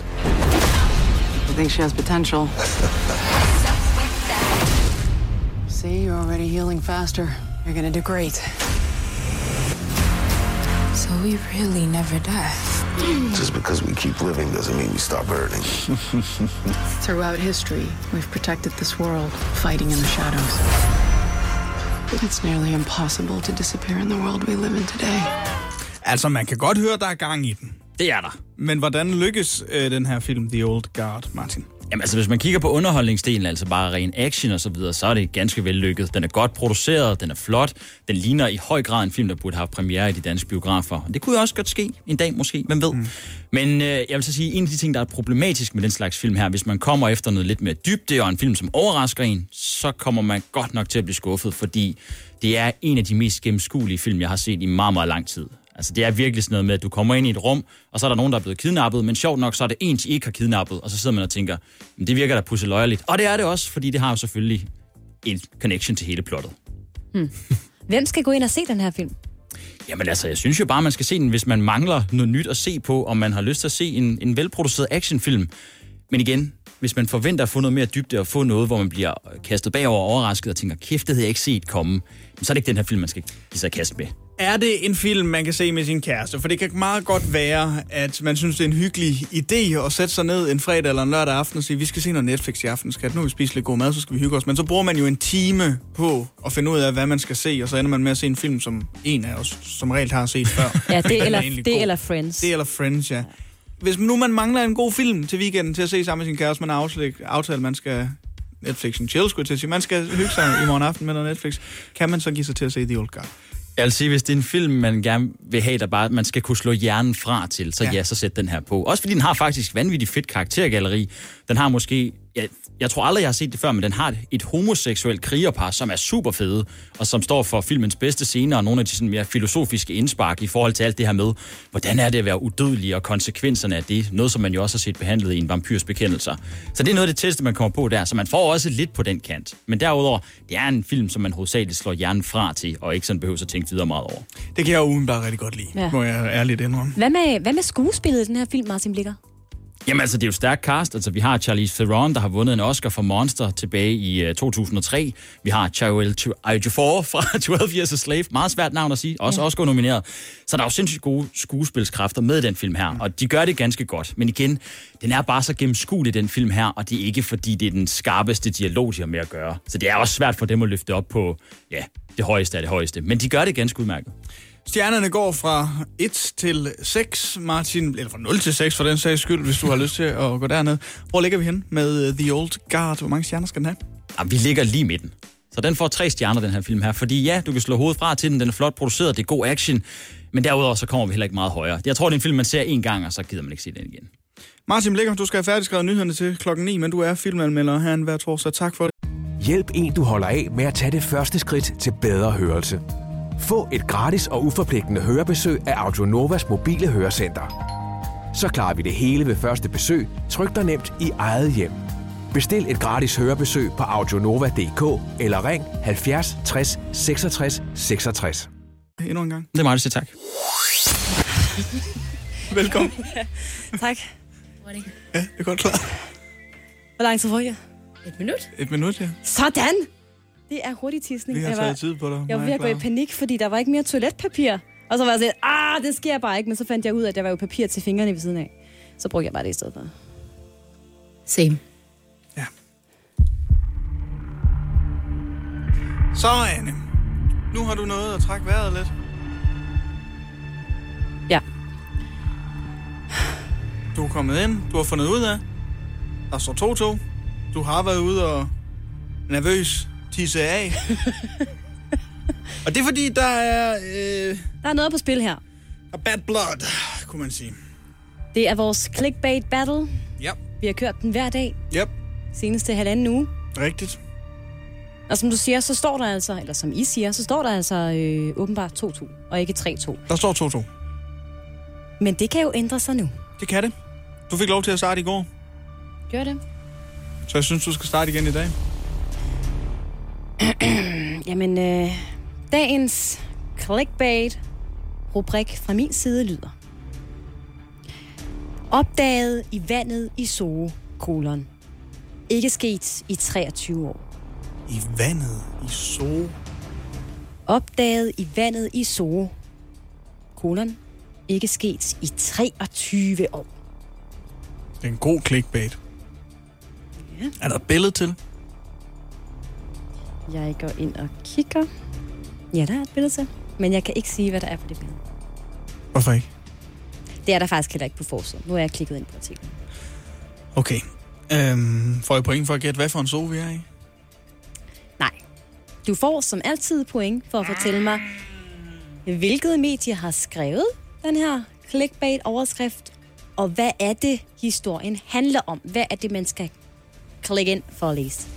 I think she has potential. See, you're already healing faster. You're gonna do great. So we really never die. Just because we keep living doesn't mean we stop hurting. Throughout history, we've protected this world, fighting in the shadows. It's nearly impossible to disappear in the world we live in today. Altså, man kan godt høre, der er gang i den. Det er der. Men hvordan lykkes øh, den her film, The Old Guard, Martin? Jamen altså, hvis man kigger på underholdningsdelen, altså bare ren action og så videre, så er det ganske vellykket. Den er godt produceret, den er flot, den ligner i høj grad en film, der burde have premiere i de danske biografer. Og det kunne jo også godt ske en dag måske, hvem ved. Mm. Men øh, jeg vil så sige, en af de ting, der er problematisk med den slags film her, hvis man kommer efter noget lidt mere dybde og en film, som overrasker en, så kommer man godt nok til at blive skuffet, fordi det er en af de mest gennemskuelige film, jeg har set i meget, meget lang tid. Altså, det er virkelig sådan noget med, at du kommer ind i et rum, og så er der nogen, der er blevet kidnappet, men sjovt nok, så er det en, de ikke har kidnappet, og så sidder man og tænker, men det virker da pusseløjerligt. Og det er det også, fordi det har jo selvfølgelig en connection til hele plottet. Hvem skal gå ind og se den her film? Jamen altså, jeg synes jo bare, man skal se den, hvis man mangler noget nyt at se på, om man har lyst til at se en, en velproduceret actionfilm. Men igen, hvis man forventer at få noget mere dybde og få noget, hvor man bliver kastet bagover og overrasket og tænker, kæft, det havde jeg ikke set komme, så er det ikke den her film, man skal give sig kast med. Er det en film, man kan se med sin kæreste? For det kan meget godt være, at man synes, det er en hyggelig idé at sætte sig ned en fredag eller en lørdag aften og sige, vi skal se noget Netflix i aften, skat. Nu vi spist lidt god mad, så skal vi hygge os. Men så bruger man jo en time på at finde ud af, hvad man skal se, og så ender man med at se en film, som en af os som regel har set før. Ja, det er eller, det god. eller Friends. Det eller Friends, ja. Hvis nu man mangler en god film til weekenden til at se sammen med sin kæreste, man har aftalt, aftalt man skal Netflix en chill, skulle til at sige. Man skal hygge sig i morgen aften med noget Netflix. Kan man så give sig til at se The Old Guard? Jeg vil sige, hvis det er en film, man gerne vil have, der bare man skal kunne slå hjernen fra til, så ja, ja så sæt den her på. Også fordi den har faktisk vanvittigt fedt karaktergalleri. Den har måske, jeg, jeg tror aldrig, jeg har set det før, men den har et, et homoseksuelt krigerpar, som er super fede, og som står for filmens bedste scener, og nogle af de sådan mere filosofiske indspark i forhold til alt det her med, hvordan er det at være udødelig, og konsekvenserne af det. Noget, som man jo også har set behandlet i en vampyrs bekendelser. Så det er noget af det tætteste, man kommer på der, så man får også lidt på den kant. Men derudover, det er en film, som man hovedsageligt slår hjernen fra til, og ikke sådan behøver at tænke videre meget over. Det kan jeg jo umiddelbart rigtig godt lide, ja. må jeg ærligt indrømme. Hvad med, hvad med skuespillet i den her film, Martin Blikker? Jamen altså, det er jo stærkt cast. Altså, vi har Charlize Theron, der har vundet en Oscar for Monster tilbage i uh, 2003. Vi har Chiwetel Ejiofor fra 12 Years a Slave. Meget svært navn at sige. Også ja. Oscar nomineret. Så der er jo sindssygt gode skuespilskræfter med den film her. Og de gør det ganske godt. Men igen, den er bare så gennemskuelig, den film her. Og det er ikke, fordi det er den skarpeste dialog, de har med at gøre. Så det er også svært for dem at løfte op på, ja, det højeste af det højeste. Men de gør det ganske udmærket. Stjernerne går fra 1 til 6, Martin, eller fra 0 til 6 for den sags skyld, hvis du har lyst til at gå derned. Hvor ligger vi hen med The Old Guard? Hvor mange stjerner skal den have? Jamen, vi ligger lige i midten. Så den får tre stjerner, den her film her. Fordi ja, du kan slå hovedet fra til den, den er flot produceret, det er god action. Men derudover så kommer vi heller ikke meget højere. Jeg tror, det er en film, man ser en gang, og så gider man ikke se den igen. Martin Blikker, du skal have færdigskrevet nyhederne til klokken 9, men du er filmanmelder her hver torsdag. Tak for det. Hjælp en, du holder af med at tage det første skridt til bedre hørelse. Få et gratis og uforpligtende hørebesøg af Audionovas mobile hørecenter. Så klarer vi det hele ved første besøg, tryk dig nemt i eget hjem. Bestil et gratis hørebesøg på audionova.dk eller ring 70 60 66 66. Endnu en gang. Det er mig, der siger tak. Velkommen. tak. Ja, det er godt klar. Hvor lang tid får jeg? Et minut? Et minut, ja. Sådan! Det er hurtig tisning. Vi har Jeg var, taget tid på dig. jeg var ved at gå i panik, fordi der var ikke mere toiletpapir. Og så var jeg sådan, ah, det sker bare ikke. Men så fandt jeg ud af, at der var jo papir til fingrene ved siden af. Så brugte jeg bare det i stedet for. Same. Så, Anne. Nu har du noget at trække vejret lidt. Ja. Du er kommet ind. Du har fundet ud af. Der står 2-2. Du har været ude og nervøs tisse af. og det er fordi, der er... Øh, Der er noget på spil her. a bad blood, kunne man sige. Det er vores clickbait battle. Ja. Vi har kørt den hver dag. Yep. Seneste halvanden uge. Rigtigt. Og som du siger, så står der altså, eller som I siger, så står der altså øh, åbenbart 2-2, og ikke 3-2. Der står 2-2. Men det kan jo ændre sig nu. Det kan det. Du fik lov til at starte i går, Gør det? så jeg synes, du skal starte igen i dag. Jamen, øh, dagens clickbait-rubrik fra min side lyder. Opdaget i vandet i Zoo, kolon. Ikke sket i 23 år. I vandet i Zoo. Opdaget i vandet i Zoo, kolon. Ikke sket i 23 år. Det er en god clickbait. Ja. Er der et billede til? Jeg går ind og kigger. Ja, der er et billede til. Men jeg kan ikke sige, hvad der er på det billede. Hvorfor ikke? Det er der faktisk heller ikke på forsiden. Nu er jeg klikket ind på artiklen. Okay. Øhm, får jeg point for at gætte, hvad for en zoo vi er i? Nej. Du får som altid point for at fortælle mig, hvilket medie har skrevet den her clickbait-overskrift, og hvad er det, historien handler om? Hvad er det, man skal klikke ind for at læse?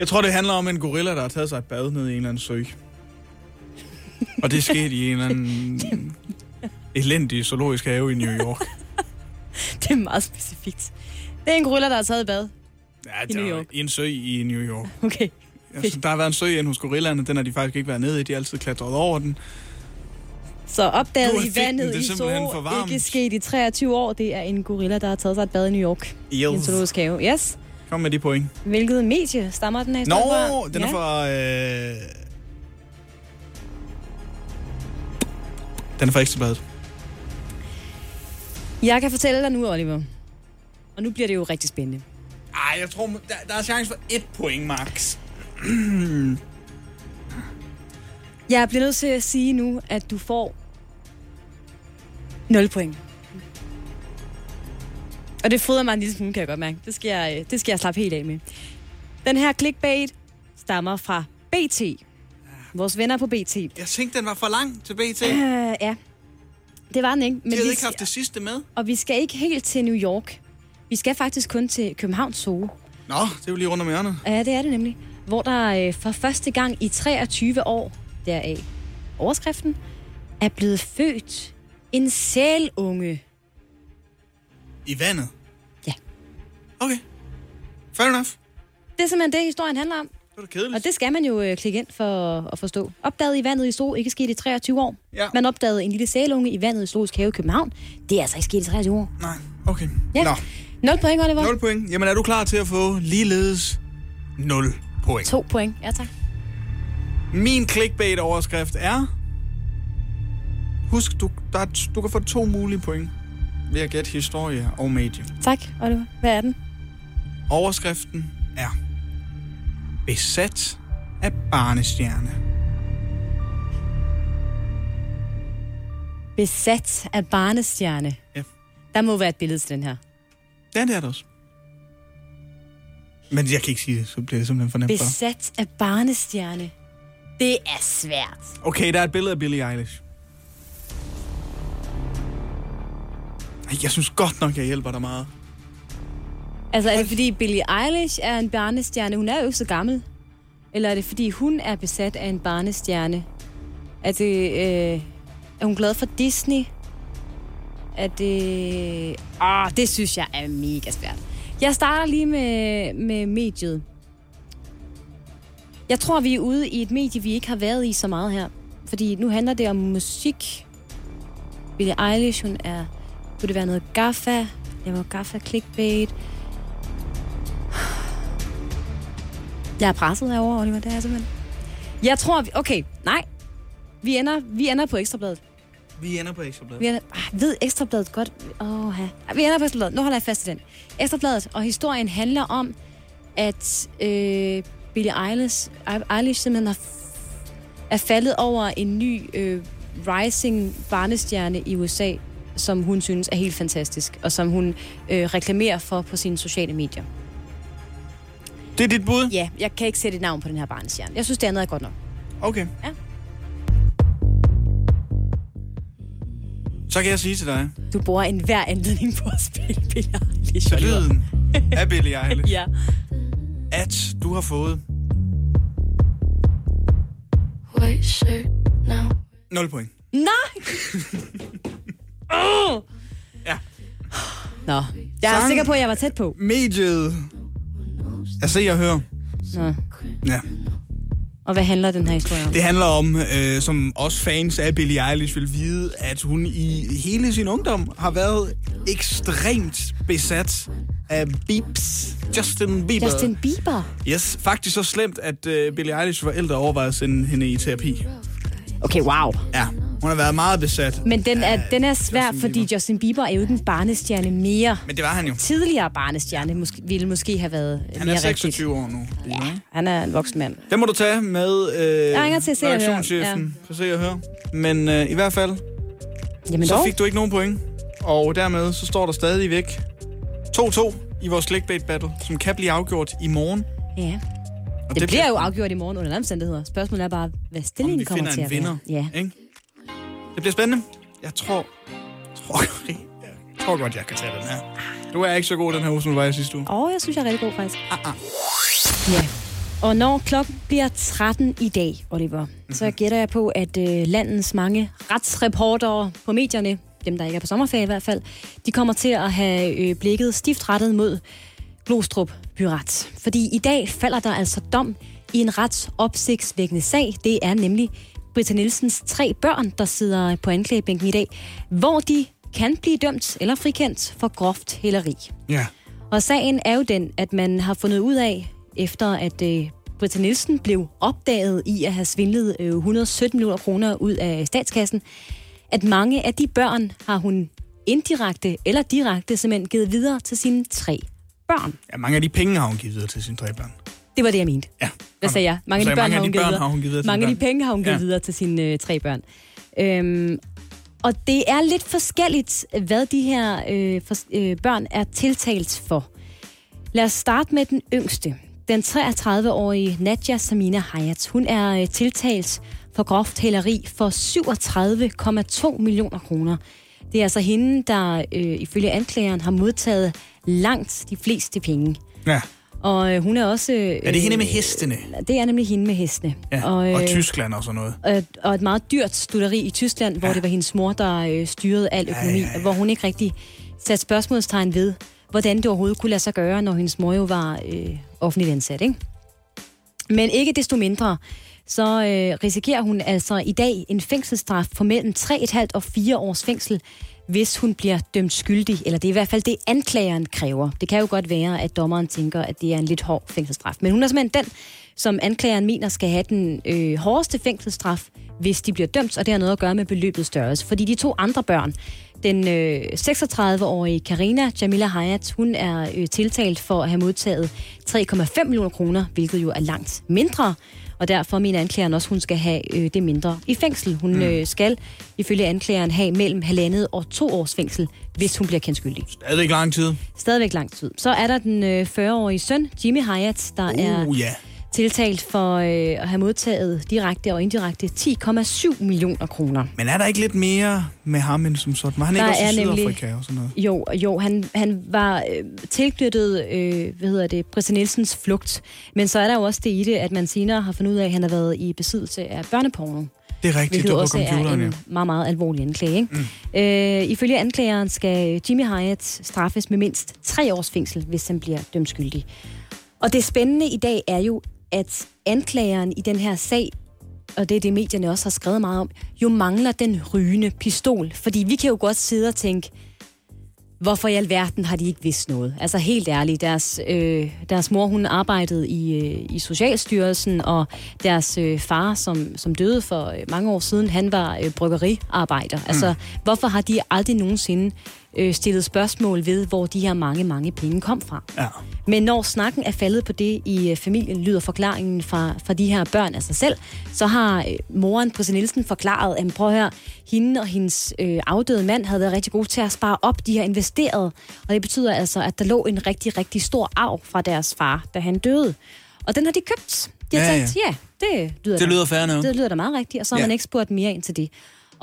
Jeg tror, det handler om en gorilla, der har taget sig et bad nede i en eller anden sø. Og det skete i en eller anden elendig zoologisk have i New York. Det er meget specifikt. Det er en gorilla, der har taget et bad. Ja, I New York. I en sø i New York. Okay. Altså, der har været en sø inde hos gorillaerne, den har de faktisk ikke været nede i. De har altid klatret over den. Så opdaget i vandet det i Zoo, ikke sket i 23 år. Det er en gorilla, der har taget sig et bad i New York. I en Yes. zoologisk have. Yes. Kom med de point. Hvilket medie stammer den her Nå, fra? den er fra... Øh... Den er fra Ekstrabladet. Jeg kan fortælle dig nu, Oliver. Og nu bliver det jo rigtig spændende. Ej, jeg tror, der, der er chance for et point, Max. Jeg bliver nødt til at sige nu, at du får 0 point. Og det fodrer mig en lille smule, kan jeg godt mærke. Det skal jeg, øh, det skal jeg slappe helt af med. Den her clickbait stammer fra BT. Vores venner på BT. Jeg tænkte, den var for lang til BT. Øh, ja, det var den ikke. Men de havde vi ikke haft det sidste med. Og vi skal ikke helt til New York. Vi skal faktisk kun til Københavns Zoo. Nå, det er jo lige rundt om hjørnet. Ja, det er det nemlig. Hvor der øh, for første gang i 23 år, deraf overskriften, er blevet født en sælunge. I vandet? Ja. Okay. Fair enough. Det er simpelthen det, historien handler om. Det da kedeligt. Og det skal man jo øh, klikke ind for at forstå. Opdaget i vandet i Zoo, ikke sket i 23 år. Ja. Man opdagede en lille sælunge i vandet i Zoologisk Have i København. Det er altså ikke sket i 23 år. Nej, okay. Ja. Nå, 0 point, Oliver. 0 point. Jamen, er du klar til at få ligeledes 0 point? 2 point. Ja, tak. Min clickbait-overskrift er... Husk, du, der er, du kan få to mulige point ved at gætte historie og medie. Tak, Oliver. Hvad er den? Overskriften er... Besat af barnestjerne. Besat af barnestjerne. Ja. Der må være et billede til den her. Ja, det er det også. Men jeg kan ikke sige det, så bliver det simpelthen for nemt. Besat af barnestjerne. Det er svært. Okay, der er et billede af Billie Eilish. Ej, Jeg synes godt nok, jeg hjælper dig meget. Altså, er det fordi Billie Eilish er en barnestjerne? Hun er jo ikke så gammel. Eller er det fordi hun er besat af en barnestjerne? Er det... Øh, er hun glad for Disney? Er det... Ah, det synes jeg er mega svært. Jeg starter lige med, med mediet. Jeg tror, vi er ude i et medie, vi ikke har været i så meget her. Fordi nu handler det om musik. Billie Eilish, hun er... Kunne det være noget gaffa? Jeg var gaffa clickbait. Jeg er presset herovre, Oliver. Det er jeg simpelthen. Jeg tror, vi... Okay, nej. Vi ender, vi ender på Ekstrabladet. Vi ender på Ekstrabladet. Vi ender, ah, ved Ekstrabladet godt? Åh. Vi ender på Ekstrabladet. Nu holder jeg fast i den. Ekstrabladet, og historien handler om, at øh, Billie Eilish, Eilish simpelthen har er faldet over en ny øh, rising barnestjerne i USA, som hun synes er helt fantastisk, og som hun øh, reklamerer for på sine sociale medier. Det er dit bud? Ja, jeg kan ikke sætte et navn på den her barnestjerne. Jeg synes, det andet er godt nok. Okay. Ja. Så kan jeg sige til dig, Du bruger enhver anledning på at spille Billie Eilish. så lyden af Billie Eilish, Ja. at du har fået now. 0 point. Nej! Oh! Ja. Nå, jeg er Sang- sikker på, at jeg var tæt på. Mediet. Jeg ser og hører. Nå. Ja. Og hvad handler den her historie om? Det handler om, øh, som også fans af Billie Eilish vil vide, at hun i hele sin ungdom har været ekstremt besat af Beeps. Justin Bieber. Justin Bieber? Yes, faktisk så slemt, at øh, Billie Eilish forældre overvejede at sende hende i terapi. Okay, wow. Ja, hun har været meget besat. Men den er, den er svær, Justin fordi Justin Bieber er jo ikke en barnestjerne mere. Men det var han jo. Tidligere barnestjerne måske, ville måske have været Han mere er 26 rigtigt. år nu. Ja. Han er en voksen mand. Den må du tage med øh, ringer til Se og Hør, redaktionschefen for Se og Hør. Men øh, i hvert fald, Jamen så dog. fik du ikke nogen point. Og dermed så står der stadigvæk 2-2 i vores clickbait battle, som kan blive afgjort i morgen. Ja. Og Det, det bliver jo afgjort i morgen under alle omstændigheder. Spørgsmålet er bare, hvad stillingen vi kommer finder til en at vinder. være. Ja. Ikke? Det bliver spændende. Jeg tror, tror, jeg tror godt, jeg kan tage den her. Du er ikke så god den her du var i sidste uge. Åh, oh, jeg synes, jeg er rigtig god faktisk. Ah, ah. Ja. Og når klokken bliver 13 i dag, Oliver, mm-hmm. så gætter jeg på, at øh, landets mange retsreportere på medierne, dem der ikke er på sommerferie i hvert fald, de kommer til at have øh, blikket stift rettet mod Glostrup Byret. Fordi i dag falder der altså dom i en ret opsigtsvækkende sag. Det er nemlig Britta Nielsens tre børn, der sidder på anklagebænken i dag, hvor de kan blive dømt eller frikendt for groft hæleri. Ja. Og sagen er jo den, at man har fundet ud af, efter at øh, Britta Nielsen blev opdaget i at have svindlet øh, 117 millioner kroner ud af statskassen, at mange af de børn har hun indirekte eller direkte simpelthen givet videre til sine tre børn. ja, mange af de penge har hun givet videre til sine tre børn. Det var det, jeg mente. Ja. Hvad sagde jeg? Mange af de børn, mange har, hun givet børn videre. har hun givet videre til Mange af de penge har hun givet Ja. videre til sine øh, tre børn. Øhm, og det er lidt forskelligt, hvad de her øh, for, øh, børn er tiltalt for. Lad os starte med den yngste. Den 33-årige Nadja Samina Hayat. Hun er øh, tiltalt for groft hæleri for 37,2 millioner kroner. Det er altså hende, der øh, ifølge anklageren har modtaget langt de fleste penge. Ja. Og øh, hun er også... Øh, Er det hende med hestene? Det er nemlig hende med hestene. Ja. Og, og Tyskland og sådan noget. og, og et meget dyrt studeri i Tyskland, hvor det var hendes mor, der øh, styrede al økonomi, ja, ja, ja. hvor hun ikke rigtig satte spørgsmålstegn ved, hvordan det overhovedet kunne lade sig gøre, når hendes mor jo var øh, offentligt ansat. Ikke? Men ikke desto mindre, så øh, risikerer hun altså i dag en fængselsstraf på mellem 3,5 og 4 års fængsel, hvis hun bliver dømt skyldig. Eller det er i hvert fald det, anklageren kræver. Det kan jo godt være, at dommeren tænker, at det er en lidt hård fængselsstraf. Men hun er simpelthen den, som anklageren mener skal have den øh, hårdeste fængselsstraf, hvis de bliver dømt, og det har noget at gøre med beløbets størrelse. Fordi de to andre børn, den øh, 36-årige Karina Jamila Hayat, hun er øh, tiltalt for at have modtaget 3,5 millioner kroner, hvilket jo er langt mindre. Og derfor mener anklageren også, at hun skal have øh, det mindre i fængsel. Hun Mm. øh, skal ifølge anklageren have mellem halvandet og to års fængsel, hvis hun bliver kendt skyldig. Stadigvæk lang tid. Stadigvæk lang tid. Så er der den øh, 40-årige søn, Jimmy Hayat, der er Uh, ja. Tiltalt for øh, at have modtaget direkte og indirekte 10,7 millioner kroner. Men er der ikke lidt mere med ham end som sådan? Var han Der ikke også i er nemlig- Sydafrika og sådan noget? Jo, jo han, han var øh, tilknyttet, øh, hvad hedder det, Nielsens flugt. Men så er der jo også det i det, at man senere har fundet ud af, at han har været i besiddelse af børneporno. Det er rigtigt, Hvilket det var på også er en ja. meget, meget alvorlig anklage. Ikke? Mm. Øh, ifølge anklageren skal Jimmy Hyatt straffes med mindst tre års fængsel, hvis han bliver dømt skyldig. Og det spændende i dag er jo, at anklageren i den her sag, og det er det, medierne også har skrevet meget om, jo mangler den rygende pistol. Fordi vi kan jo godt sidde og tænke, hvorfor i alverden har de ikke vidst noget? Altså helt ærligt, deres, øh, deres mor hun arbejdede i, øh, i Socialstyrelsen, og deres øh, far, som, som døde for øh, mange år siden, han var øh, bryggeriarbejder. Mm. Altså, hvorfor har de aldrig nogensinde øh, stillet spørgsmål ved, hvor de her mange, mange penge kom fra? Ja. Men når snakken er faldet på det i øh, familien, lyder forklaringen fra, fra de her børn af sig selv, så har øh, moren, Prisse Nielsen, forklaret, at prøv at høre, hende og hendes øh, afdøde mand havde været rigtig gode til at spare op. De har investeret, og det betyder altså, at der lå en rigtig, rigtig stor arv fra deres far, da han døde. Og den har de købt. De har Ja, ja, ja. tænkt, ja, det lyder, Det lyder nok. Det lyder da meget rigtigt, og så har Ja. man ikke spurgt mere ind til det.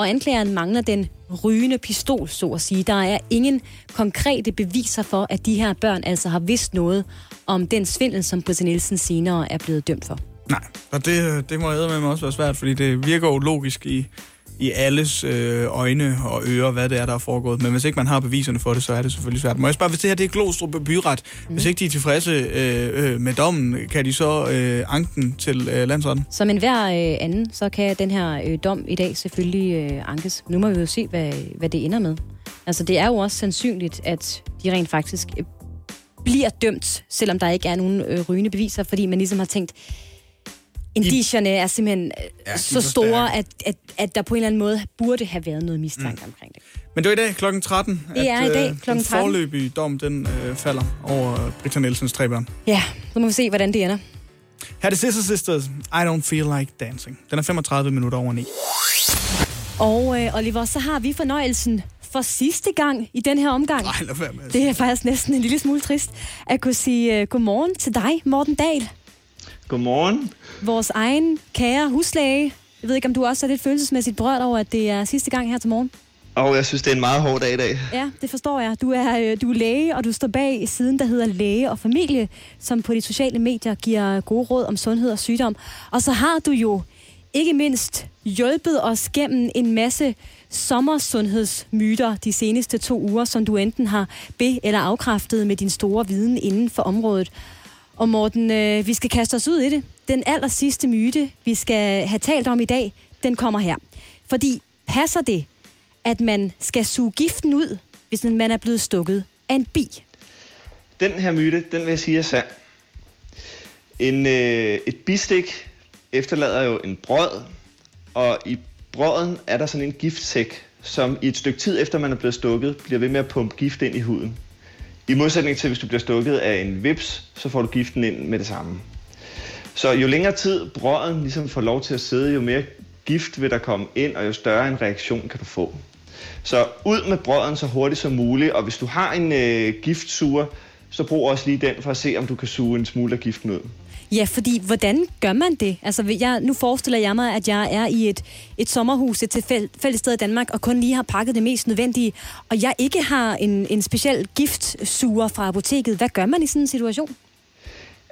Og anklageren mangler den rygende pistol, så at sige. Der er ingen konkrete beviser for, at de her børn altså har vidst noget om den svindel, som Britta Nielsen senere er blevet dømt for. Nej, og det, det må jeg med mig også være svært, fordi det virker jo logisk i, i alles øh, øjne og ører, hvad det er, der er foregået. Men hvis ikke man har beviserne for det, så er det selvfølgelig svært. Må jeg spørge, hvis det her det er Glostrup byret, mm. hvis ikke de er tilfredse øh, øh, med dommen, kan de så øh, anke den til øh, landsretten? Som en hver øh, anden, så kan den her øh, dom i dag selvfølgelig øh, ankes. Nu må vi jo se, hvad, hvad det ender med. Altså, det er jo også sandsynligt, at de rent faktisk øh, bliver dømt, selvom der ikke er nogen øh, rygende beviser, fordi man ligesom har tænkt, indicierne er simpelthen Ja, ja, så er store, at, at, at der på en eller anden måde burde have været noget mistanke mm. omkring det. Men det var i dag klokken 13, Det er i dag øh, klokken den 13. forløbige dom, den øh, falder over Britta Nielsens tre børn. Ja, så må vi se, hvordan det ender. Her er det Sister Sisters, I Don't Feel Like Dancing. Den er 35 minutter over 9. Og øh, Oliver, så har vi fornøjelsen for sidste gang i den her omgang. Nej, lad være med Det er faktisk næsten en lille smule trist at kunne sige uh, godmorgen til dig, Morten Dahl. Godmorgen. Vores egen kære huslæge. Jeg ved ikke, om du også er lidt følelsesmæssigt berørt over, at det er sidste gang her til morgen. Og jeg synes, det er en meget hård dag i dag. Ja, det forstår jeg. Du er, øh, du er læge, og du står bag siden, der hedder Læge og Familie, som på de sociale medier giver gode råd om sundhed og sygdom. Og så har du jo ikke mindst hjulpet os gennem en masse sommersundhedsmyter de seneste to uger, som du enten har be- eller afkræftet med din store viden inden for området. Og Morten, øh, vi skal kaste os ud i det. Den aller sidste myte, vi skal have talt om i dag, den kommer her. Fordi passer det, at man skal suge giften ud, hvis man er blevet stukket af en bi? Den her myte, den vil jeg sige er sand. En, øh, et bistik efterlader jo en brød, og i brøden er der sådan en giftsæk, som i et stykke tid efter man er blevet stukket, bliver ved med at pumpe gift ind i huden. I modsætning til, hvis du bliver stukket af en vips, så får du giften ind med det samme. Så jo længere tid brøden ligesom får lov til at sidde, jo mere gift vil der komme ind, og jo større en reaktion kan du få. Så ud med brøden så hurtigt som muligt, og hvis du har en øh, giftsuger, så brug også lige den for at se, om du kan suge en smule af giften ud. Ja, fordi hvordan gør man det? Altså, jeg, nu forestiller jeg mig, at jeg er i et, et sommerhus, et tilfældigt sted i Danmark, og kun lige har pakket det mest nødvendige, og jeg ikke har en, en speciel giftsuger fra apoteket. Hvad gør man i sådan en situation?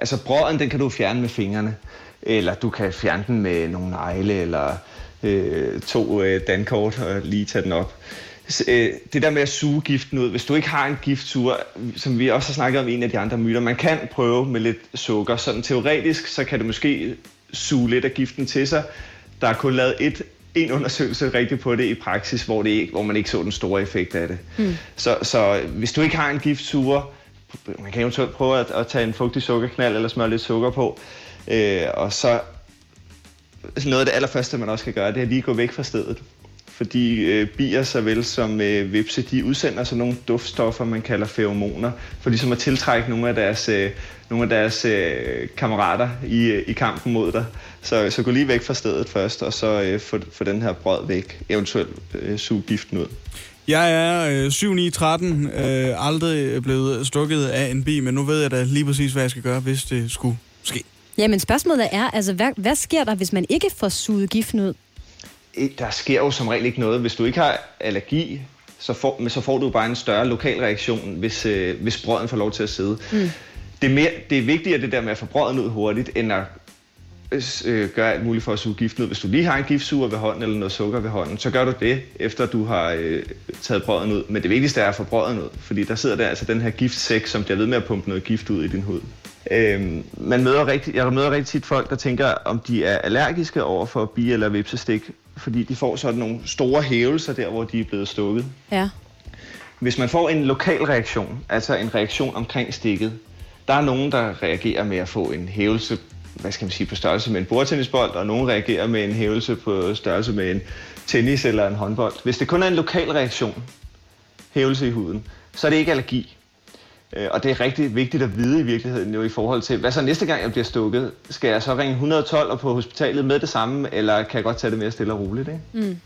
Altså brøden, den kan du fjerne med fingrene, eller du kan fjerne den med nogle negle, eller øh, to øh, dankort og lige tage den op. S- øh, Det der med at suge giften ud, hvis du ikke har en giftsuger, som vi også har snakket om i en af de andre myter, man kan prøve med lidt sukker. Sådan teoretisk, så kan det måske suge lidt af giften til sig. Der er kun lavet et, en undersøgelse rigtigt på det i praksis, hvor, det ikke, hvor man ikke så den store effekt af det. Mm. Så, så hvis du ikke har en giftsuger, man kan eventuelt prøve at, at tage en fugtig sukkerknald eller smøre lidt sukker på. Øh, og så noget af det allerførste, man også kan gøre, det er lige at gå væk fra stedet. Fordi øh, bier såvel som øh, vipse, de udsender sådan nogle duftstoffer, man kalder feromoner, for ligesom at tiltrække nogle af deres, øh, nogle af deres øh, kammerater i, øh, i kampen mod dig. Så, så gå lige væk fra stedet først, og så øh, få, få den her brød væk, eventuelt øh, suge giften ud. Jeg er øh, 7 9 13 øh, aldrig blevet stukket af en bi, men nu ved jeg da lige præcis, hvad jeg skal gøre, hvis det skulle ske. Jamen spørgsmålet er, altså, hvad, hvad sker der, hvis man ikke får suget giften ud? Eh, Der sker jo som regel ikke noget. Hvis du ikke har allergi, så får, men så får du bare en større lokal reaktion, hvis, øh, hvis brøden får lov til at sidde. Mm. Det, er mere, det er vigtigere det der med at få brøden ud hurtigt, end at øh, gøre alt muligt for at suge giften ud. Hvis du lige har en giftsuger ved hånden eller noget sukker ved hånden, så gør du det, efter du har øh, taget brøden ud. Men det vigtigste er at få brøden ud, fordi der sidder der altså den her giftsæk, som bliver ved med at pumpe noget gift ud i din hud. Øhm, man møder rigtig, jeg møder rigtig tit folk, der tænker, om de er allergiske over for bi- eller vipsestik, fordi de får sådan nogle store hævelser der, hvor de er blevet stukket. Ja. Hvis man får en lokal reaktion, altså en reaktion omkring stikket, der er nogen, der reagerer med at få en hævelse, hvad skal man sige, på størrelse med en bordtennisbold, og nogen reagerer med en hævelse på størrelse med en tennis eller en håndbold. Hvis det kun er en lokal reaktion, hævelse i huden, så er det ikke allergi. Øh, og det er rigtig vigtigt at vide i virkeligheden jo i forhold til, hvad så næste gang jeg bliver stukket? Skal jeg så ringe 112 og på hospitalet med det samme, eller kan jeg godt tage det mere stille og roligt? Ikke? Mm.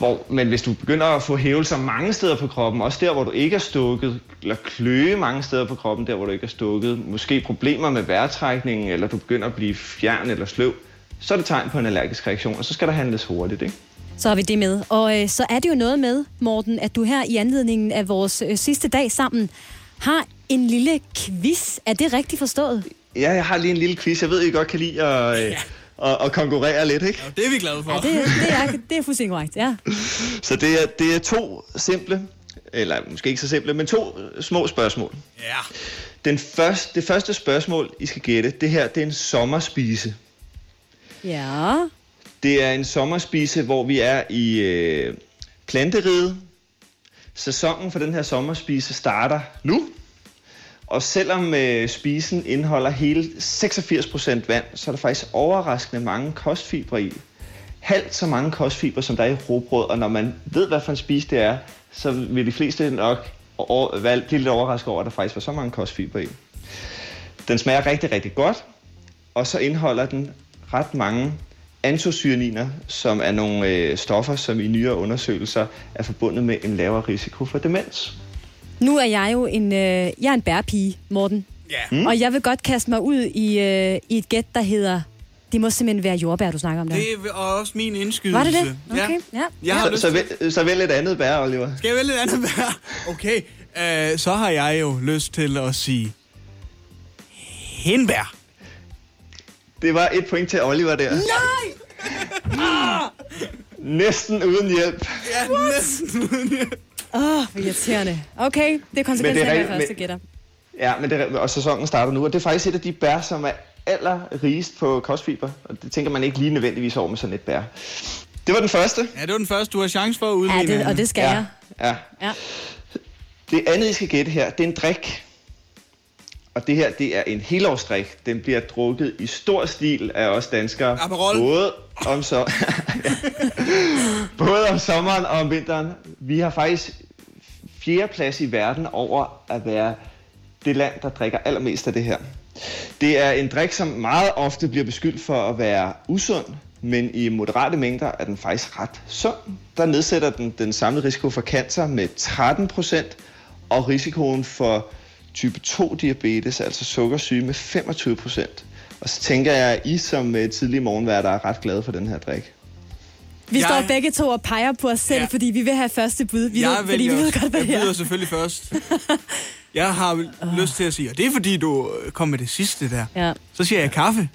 Hvor, men hvis du begynder at få hævelser mange steder på kroppen, også der, hvor du ikke er stukket, eller kløe mange steder på kroppen, der, hvor du ikke er stukket, måske problemer med vejrtrækningen, eller du begynder at blive fjern eller sløv, så er det tegn på en allergisk reaktion, og så skal der handles hurtigt. Ikke? Så har vi det med. Og øh, så er det jo noget med, Morten, at du her i anledningen af vores øh, sidste dag sammen har en lille quiz. Er det rigtigt forstået? Ja, jeg har lige en lille quiz. Jeg ved, I godt kan lide at, øh, og, og konkurrere lidt, ikke? Det er vi glade for. Ja, det, det, er, det er fuldstændig korrekt, ja. Så det er, det er to simple, eller måske ikke så simple, men to små spørgsmål. Ja. Den første, det første spørgsmål, I skal gætte, det her, det er en sommerspise. Ja. Det er en sommerspise, hvor vi er i øh, planteriget. Sæsonen for den her sommerspise starter nu. Og selvom øh, spisen indeholder hele 86% vand, så er der faktisk overraskende mange kostfibre i. Halvt så mange kostfibre, som der er i rugbrød. Og når man ved, hvad for en spise det er, så vil de fleste nok over, være- blive lidt overrasket over, at der faktisk var så mange kostfibre i. Den smager rigtig, rigtig godt. Og så indeholder den ret mange antocyaniner, som er nogle øh, stoffer, som i nyere undersøgelser er forbundet med en lavere risiko for demens. Nu er jeg jo en, øh, jeg er en bærpige, Morten. Ja. Mm. Og jeg vil godt kaste mig ud i, øh, i et gæt, der hedder... Det må simpelthen være jordbær, du snakker om der. Det er også min indskydelse. Var det det? Okay, ja. Jeg har så, lyst så, vælg, så vælg et andet bær, Oliver. Skal jeg vælge et andet bær? Okay, øh, så har jeg jo lyst til at sige hindbær. Det var et point til Oliver der. Nej! Ah! Næsten uden hjælp. Ja, næsten uden hjælp. Åh, oh, hvor irriterende. Okay, det er konsekvensen af, er hvad jeg første men- gætter. Ja, men det, og sæsonen starter nu, og det er faktisk et af de bær, som er allerrigest på kostfiber. Og det tænker man ikke lige nødvendigvis over med sådan et bær. Det var den første. Ja, det var den første. Du har chance for at udligne. Ja, det, og det skal Ja. jeg. Ja. Ja. Det andet, I skal gætte her, det er en drik. Og det her, det er en helårsdrik. Den bliver drukket i stor stil af os danskere. Aperol. Både om, så... Både om sommeren og om vinteren. Vi har faktisk fjerde plads i verden over at være det land, der drikker allermest af det her. Det er en drik, som meget ofte bliver beskyldt for at være usund, men i moderate mængder er den faktisk ret sund. Der nedsætter den den samlede risiko for cancer med 13 procent, og risikoen for type 2-diabetes, altså sukkersyge, med 25 procent. Og så tænker jeg, at I som øh, tidlige morgenværter er ret glade for den her drik. Vi Jeg- står begge to og peger på os selv, Ja. fordi vi vil have første bud. Vi jeg ved, fordi vi ved godt, hvad jeg byder er. selvfølgelig først. Jeg har lyst til at sige, og det er fordi, du kom med det sidste der. Ja. Så siger jeg kaffe.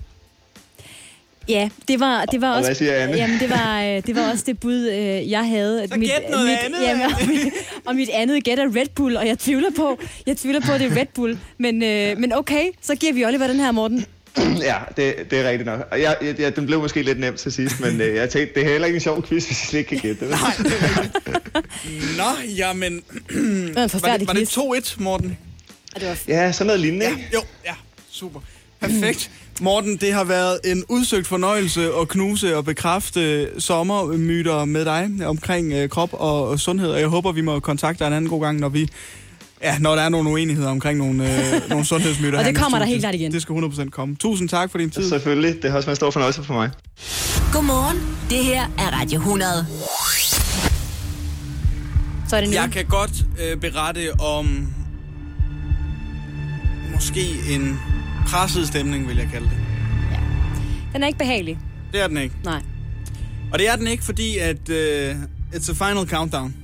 Ja, det var, det var Og også... hvad siger Anne? Jamen, det var, øh, det var også det bud, øh, jeg havde. Så gæt noget mit, andet, Jamen, og, mit, og mit andet gæt er Red Bull, og jeg tvivler på, jeg tvivler på, at det er Red Bull. Men, øh, men okay, så giver vi Oliver den her, Morten. ja, det, det er rigtigt nok. Og jeg, jeg, jeg, den blev måske lidt nemt til sidst, men øh, jeg tænkte, det er heller ikke en sjov quiz, hvis slet ikke kan gætte det. Nej. Nå, jamen... Det var var, det, var det 2-1, Morten? Og det var Ja, sådan noget lignende. ikke? Jo, ja, super. Perfekt. Morten, det har været en udsøgt fornøjelse at knuse og bekræfte sommermyter med dig omkring øh, krop og, sundhed. Og jeg håber, vi må kontakte dig en anden god gang, når vi... Ja, når der er nogle uenigheder omkring nogle, øh, nogle sundhedsmyter. Og det kommer der helt klart igen. Det skal 100% komme. Tusind tak for din tid. Selvfølgelig. Det har også været en stor fornøjelse for mig. Godmorgen. Det her er Radio 100. Så er det nu. Jeg kan godt øh, berette om måske en presset stemning, vil jeg kalde det. Den er ikke behagelig. Det er den ikke. Nej. Og det er den ikke, fordi at øh, it's a final countdown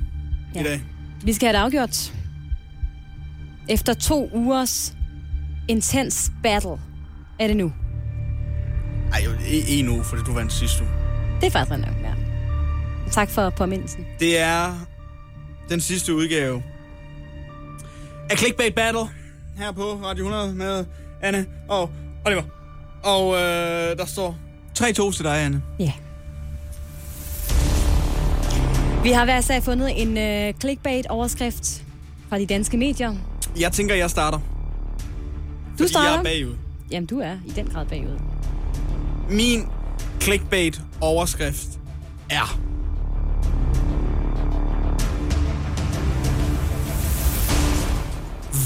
ja. i Ja. dag. Vi skal have det afgjort. Efter to ugers intens battle er det nu. Ej, i- en uge, fordi du vandt sidste uge. Det er faktisk nok, ja. Tak for påmindelsen. Det er den sidste udgave af Clickbait Battle her på Radio 100 med Anne og Oliver. Og øh, der står 3-2 til dig, Anne. Ja. Vi har hver sag fundet en øh, clickbait-overskrift fra de danske medier. Jeg tænker, jeg starter. Du starter? jeg er bagud. Jamen, du er i den grad bagud. Min clickbait-overskrift er...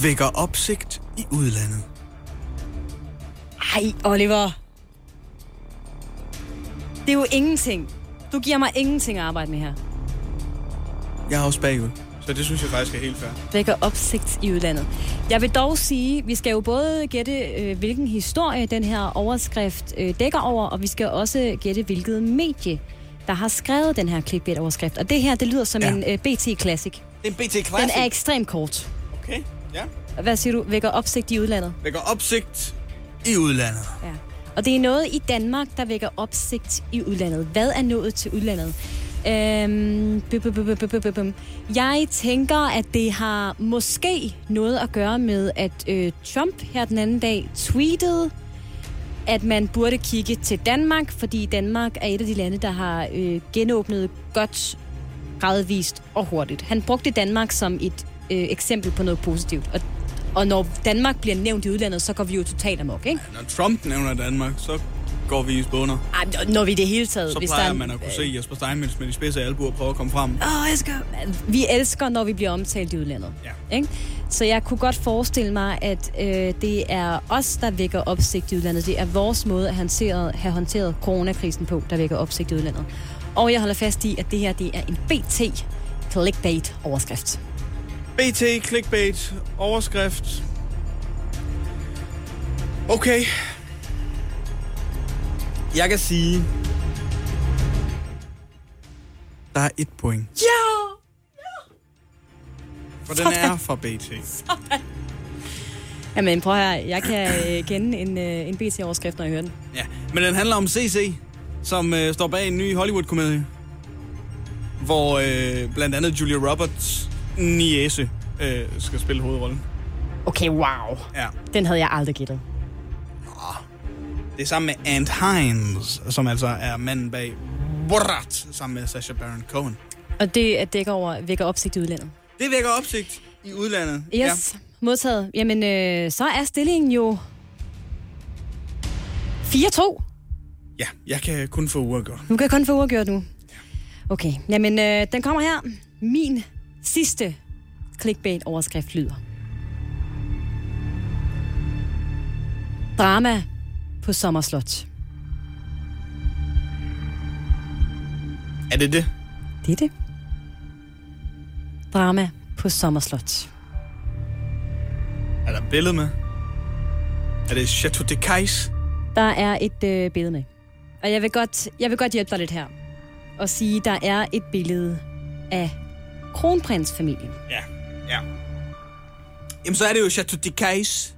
Vækker opsigt i udlandet. Ej, Oliver. Det er jo ingenting. Du giver mig ingenting at arbejde med her. Jeg er også bagud, så det synes jeg faktisk er helt fair. vækker opsigt i udlandet. Jeg vil dog sige, vi skal jo både gætte, øh, hvilken historie den her overskrift øh, dækker over, og vi skal også gætte, hvilket medie, der har skrevet den her clickbait-overskrift. Og det her, det lyder som Ja. en øh, BT-classic. Det er en BT Classic. Den er ekstremt kort. Okay, ja. Hvad siger du? Vækker opsigt i udlandet? Vækker opsigt i udlandet. Ja. Og det er noget i Danmark, der vækker opsigt i udlandet. Hvad er nået til udlandet? Øhm, bum. jeg tænker, at det har måske noget at gøre med, at øh, Trump her den anden dag tweetede, at man burde kigge til Danmark, fordi Danmark er et af de lande, der har øh, genåbnet godt, gradvist og hurtigt. Han brugte Danmark som et øh, eksempel på noget positivt. Og, og når Danmark bliver nævnt i udlandet, så går vi jo totalt amok, ikke? Når Trump nævner Danmark, så går vi i spåner. Ej, når vi det hele taget... Så hvis plejer der er- man at kunne se Jesper Steinmetz med de spidse albuer prøve at komme frem. Åh, jeg skal... Vi elsker, når vi bliver omtalt i udlandet. Ja. Ikke? Så jeg kunne godt forestille mig, at øh, det er os, der vækker opsigt i udlandet. Det er vores måde at håndtere, have håndteret coronakrisen på, der vækker opsigt i udlandet. Og jeg holder fast i, at det her det er en BT clickbait overskrift. BT, clickbait, overskrift. Okay. Jeg kan sige... Der er et point. Ja! For den er fra BT. Jamen prøv her, jeg kan øh, kende en, øh, en BT-overskrift, når jeg hører den. Ja, men den handler om CC, som øh, står bag en ny Hollywood-komedie. Hvor øh, blandt andet Julia Roberts niece øh, skal spille hovedrollen. Okay, wow. Ja. Den havde jeg aldrig gættet. Det er sammen med Ant Hines, som altså er manden bag Borat, sammen med Sacha Baron Cohen. Og det at dækker over, vækker opsigt i udlandet. Det vækker opsigt i udlandet. Yes, ja. modtaget. Jamen, øh, så er stillingen jo 4-2. Ja, jeg kan kun få uafgjort. Nu kan kun få uafgjort nu. Okay, jamen øh, den kommer her. Min sidste clickbait-overskrift lyder. Drama på Sommerslot. Er det det? Det er det. Drama på Sommerslot. Er der et billede med? Er det Chateau de Cais? Der er et øh, billede med. Og jeg vil, godt, jeg vil godt hjælpe dig lidt her. Og sige, der er et billede af kronprinsfamilien. Ja, ja. Jamen, så er det jo Chateau de Cais.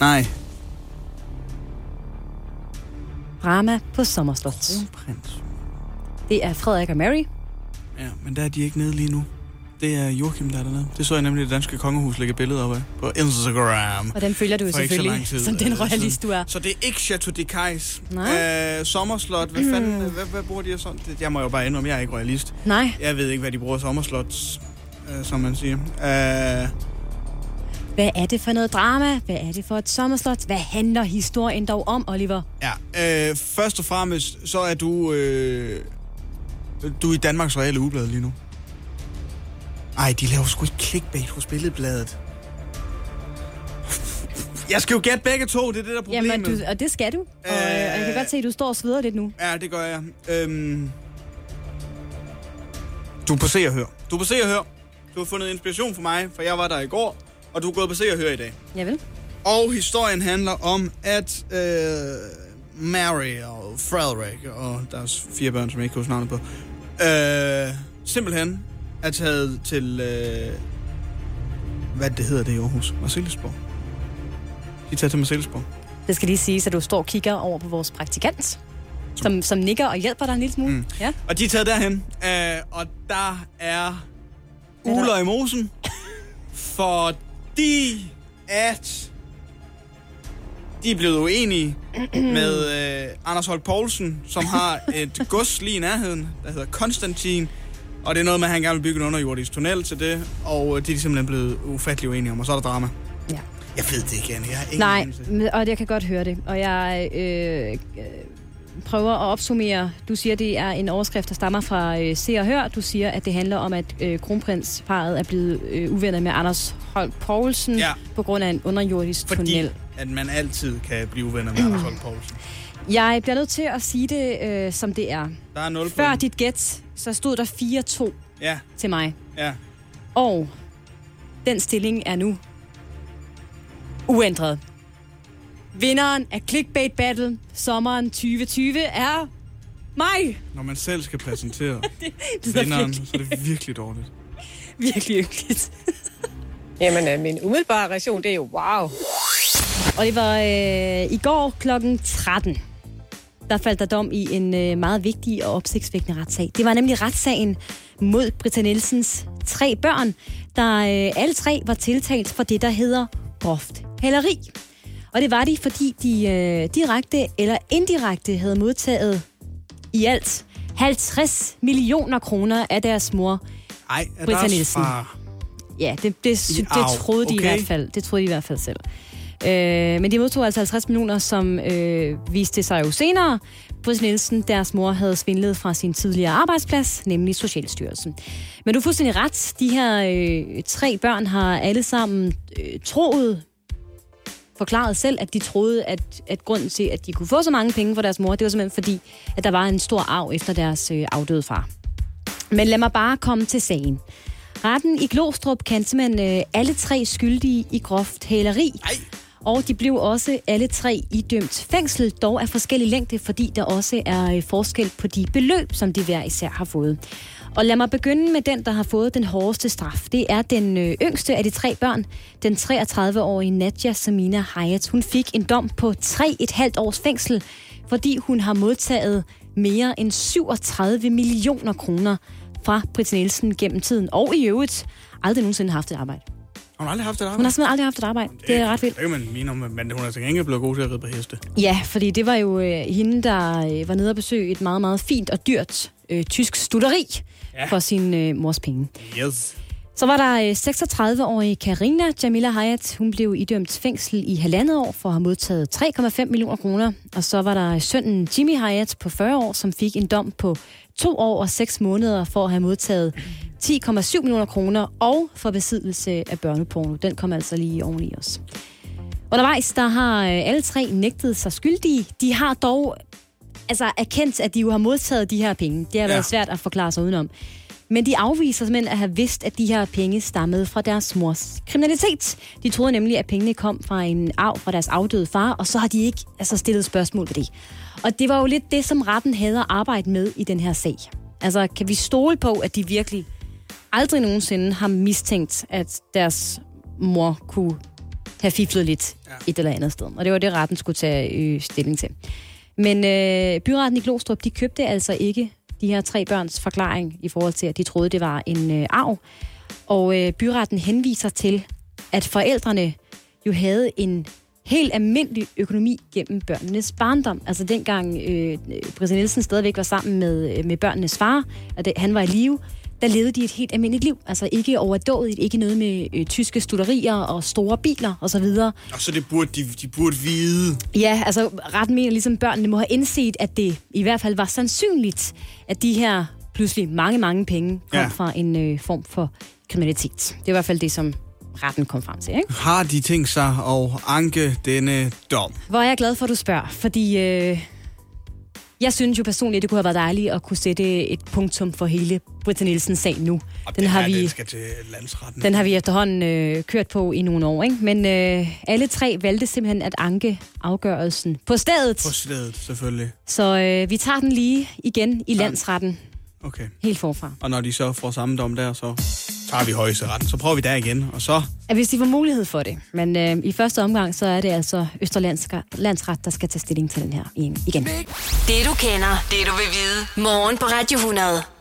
Nej. Drama på Sommerslot. Kronprins. Det er Frederik og Mary. Ja, men der er de ikke nede lige nu. Det er Joachim, der er dernede. Det så jeg nemlig det danske kongehus lægge billeder op af på Instagram. Og den følger du jo selvfølgelig, tid, som den øh, royalist du er. Så det er ikke Chateau de Cais. Nej. Øh, sommerslot, hvad fanden, hvad, hvad bruger de sådan? Det, jeg må jo bare indrømme, jeg er ikke royalist. Nej. Jeg ved ikke, hvad de bruger sommerslot, øh, som man siger. Øh, Hvad er det for noget drama? Hvad er det for et sommerslot? Hvad handler historien dog om, Oliver? ja, øh, først og fremmest, så er du, øh, du er i Danmarks Reale Ugeblad lige nu. Ej, de laver sgu ikke clickbait hos Billedbladet. Jeg skal jo gætte begge to, det er det, der er problemet. Jamen, du, og det skal du. Og, øh, og jeg kan godt se, at du står og sveder lidt nu. Ja, det gør jeg. Øhm, du er på se og hør. Du er på se og hør. Du har fundet inspiration for mig, for jeg var der i går, og du er gået på se og hør i dag. Jeg vil. Og historien handler om, at øh, Mary og Frederik og deres fire børn, som jeg ikke kan huske navnet på, øh, simpelthen er taget til, øh, hvad det hedder det i Aarhus, Marcellesborg. De er taget til Marcellesborg. Det skal lige sige, at du står og kigger over på vores praktikant, som, som nikker og hjælper dig en lille smule. Mm. Ja. Og de er taget derhen, øh, og der er uler i mosen, fordi at de er blevet uenige med øh, Anders Holt Poulsen, som har et gods lige i nærheden, der hedder Konstantin. Og det er noget med, at han gerne vil bygge en underjordisk tunnel til det, og øh, de er simpelthen blevet ufattelig uenige om, og så er der drama. Ja. Jeg ved det ikke, Anne. Jeg har ingen Nej, anelse. og jeg kan godt høre det. Og jeg øh, øh, prøver at opsummere. Du siger, det er en overskrift, der stammer fra øh, Se og Hør. Du siger, at det handler om, at øh, kronprinsparet er blevet øh, uvenner med Anders Holt Poulsen Ja. på grund af en underjordisk Fordi tunnel. at man altid kan blive uvenner med Anders Holt Poulsen. Jeg bliver nødt til at sige det, øh, som det er. Der er 0 Før dit gæt, så stod der 4-2 Ja, til mig. ja. Og den stilling er nu uændret. Vinderen af Clickbait Battle sommeren 2020 er mig. Når man selv skal præsentere lyder vinderen, virkelig- så er det virkelig dårligt. Virkelig hyggeligt. Jamen, øh, min umiddelbare reaktion, det er jo wow. Og det var øh, i går klokken 13, der faldt der dom i en øh, meget vigtig og opsigtsvækkende retssag. Det var nemlig retssagen mod Britta Nielsens tre børn, der øh, alle tre var tiltalt for det, der hedder groft hæleri. Og det var de, fordi de øh, direkte eller indirekte havde modtaget i alt 50 millioner kroner af deres mor, Ej, Britta Nielsen. far? Ja, det, det, det Au, troede de i okay. hvert fald. Det troede de i hvert fald selv. Øh, men de modtog altså 50 millioner, som øh, viste sig jo senere. Britt Nielsen, deres mor, havde svindlet fra sin tidligere arbejdsplads, nemlig Socialstyrelsen. Men du er fuldstændig ret. De her øh, tre børn har alle sammen øh, troet, forklaret selv, at de troede, at, at grunden til, at de kunne få så mange penge for deres mor, det var simpelthen fordi, at der var en stor arv efter deres øh, afdøde far. Men lad mig bare komme til sagen. Retten i Glostrup kan simpelthen øh, alle tre skyldige i groft hæleri. Og de blev også alle tre idømt fængsel, dog af forskellig længde, fordi der også er øh, forskel på de beløb, som de hver især har fået. Og lad mig begynde med den, der har fået den hårdeste straf. Det er den øh, yngste af de tre børn, den 33-årige Nadja Samina Hayat. Hun fik en dom på 3,5 års fængsel, fordi hun har modtaget mere end 37 millioner kroner fra Britt Nielsen gennem tiden. Og i øvrigt aldrig nogensinde haft et arbejde. Hun har aldrig haft et arbejde. Hun har simpelthen aldrig haft et arbejde. Det er ret vildt. Det kan man mene om, men hun er til gengæld blevet god til at ride på heste. Ja, fordi det var jo øh, hende, der øh, var nede og besøge et meget, meget fint og dyrt øh, tysk studeri ja. for sin øh, mors penge. Yes. Så var der øh, 36-årige Karina Jamila Hayat. Hun blev idømt fængsel i halvandet år for at have modtaget 3,5 millioner kroner. Og så var der sønnen Jimmy Hayat på 40 år, som fik en dom på to år og seks måneder for at have modtaget 10,7 millioner kroner og for besiddelse af børneporno. Den kom altså lige oveni os. Undervejs, der har øh, alle tre nægtet sig skyldige. De har dog altså erkendt, at de jo har modtaget de her penge. Det har været Ja. svært at forklare sig udenom. Men de afviser simpelthen at have vidst, at de her penge stammede fra deres mors kriminalitet. De troede nemlig, at pengene kom fra en arv fra deres afdøde far, og så har de ikke altså, stillet spørgsmål ved det. Og det var jo lidt det, som retten havde at arbejde med i den her sag. Altså, kan vi stole på, at de virkelig aldrig nogensinde har mistænkt, at deres mor kunne have fiflet lidt ja. et eller andet sted. Og det var det, retten skulle tage øh, stilling til. Men øh, byretten i Glostrup, de købte altså ikke de her tre børns forklaring i forhold til, at de troede, det var en øh, arv. Og øh, byretten henviser til, at forældrene jo havde en helt almindelig økonomi gennem børnenes barndom. Altså dengang øh, Britta Nielsen stadigvæk var sammen med, øh, med børnenes far, og det, han var i live, der levede de et helt almindeligt liv. Altså ikke overdådigt, ikke noget med øh, tyske studerier og store biler osv. Og så det burde de, de burde vide. Ja, altså retten mener ligesom, børnene må have indset, at det i hvert fald var sandsynligt, at de her pludselig mange, mange penge kom ja. fra en øh, form for kriminalitet. Det er i hvert fald det, som retten kom frem til. Ikke? Har de tænkt sig at anke denne dom? Hvor er jeg glad for, at du spørger, fordi øh, jeg synes jo personligt, at det kunne have været dejligt at kunne sætte et punktum for hele Britta Nielsens sag nu. Den det har, her, vi, Den skal til landsretten. den har vi efterhånden øh, kørt på i nogle år. Ikke? Men øh, alle tre valgte simpelthen at anke afgørelsen på stedet. På stedet, selvfølgelig. Så øh, vi tager den lige igen i landsretten. Okay. Helt forfra. Og når de så får samme dom der, så tager vi højesteretten. Så prøver vi der igen, og så... At hvis de får mulighed for det. Men øh, i første omgang, så er det altså Østerlandsret, der skal tage stilling til den her igen. Det du kender, det du vil vide. Morgen på Radio 100.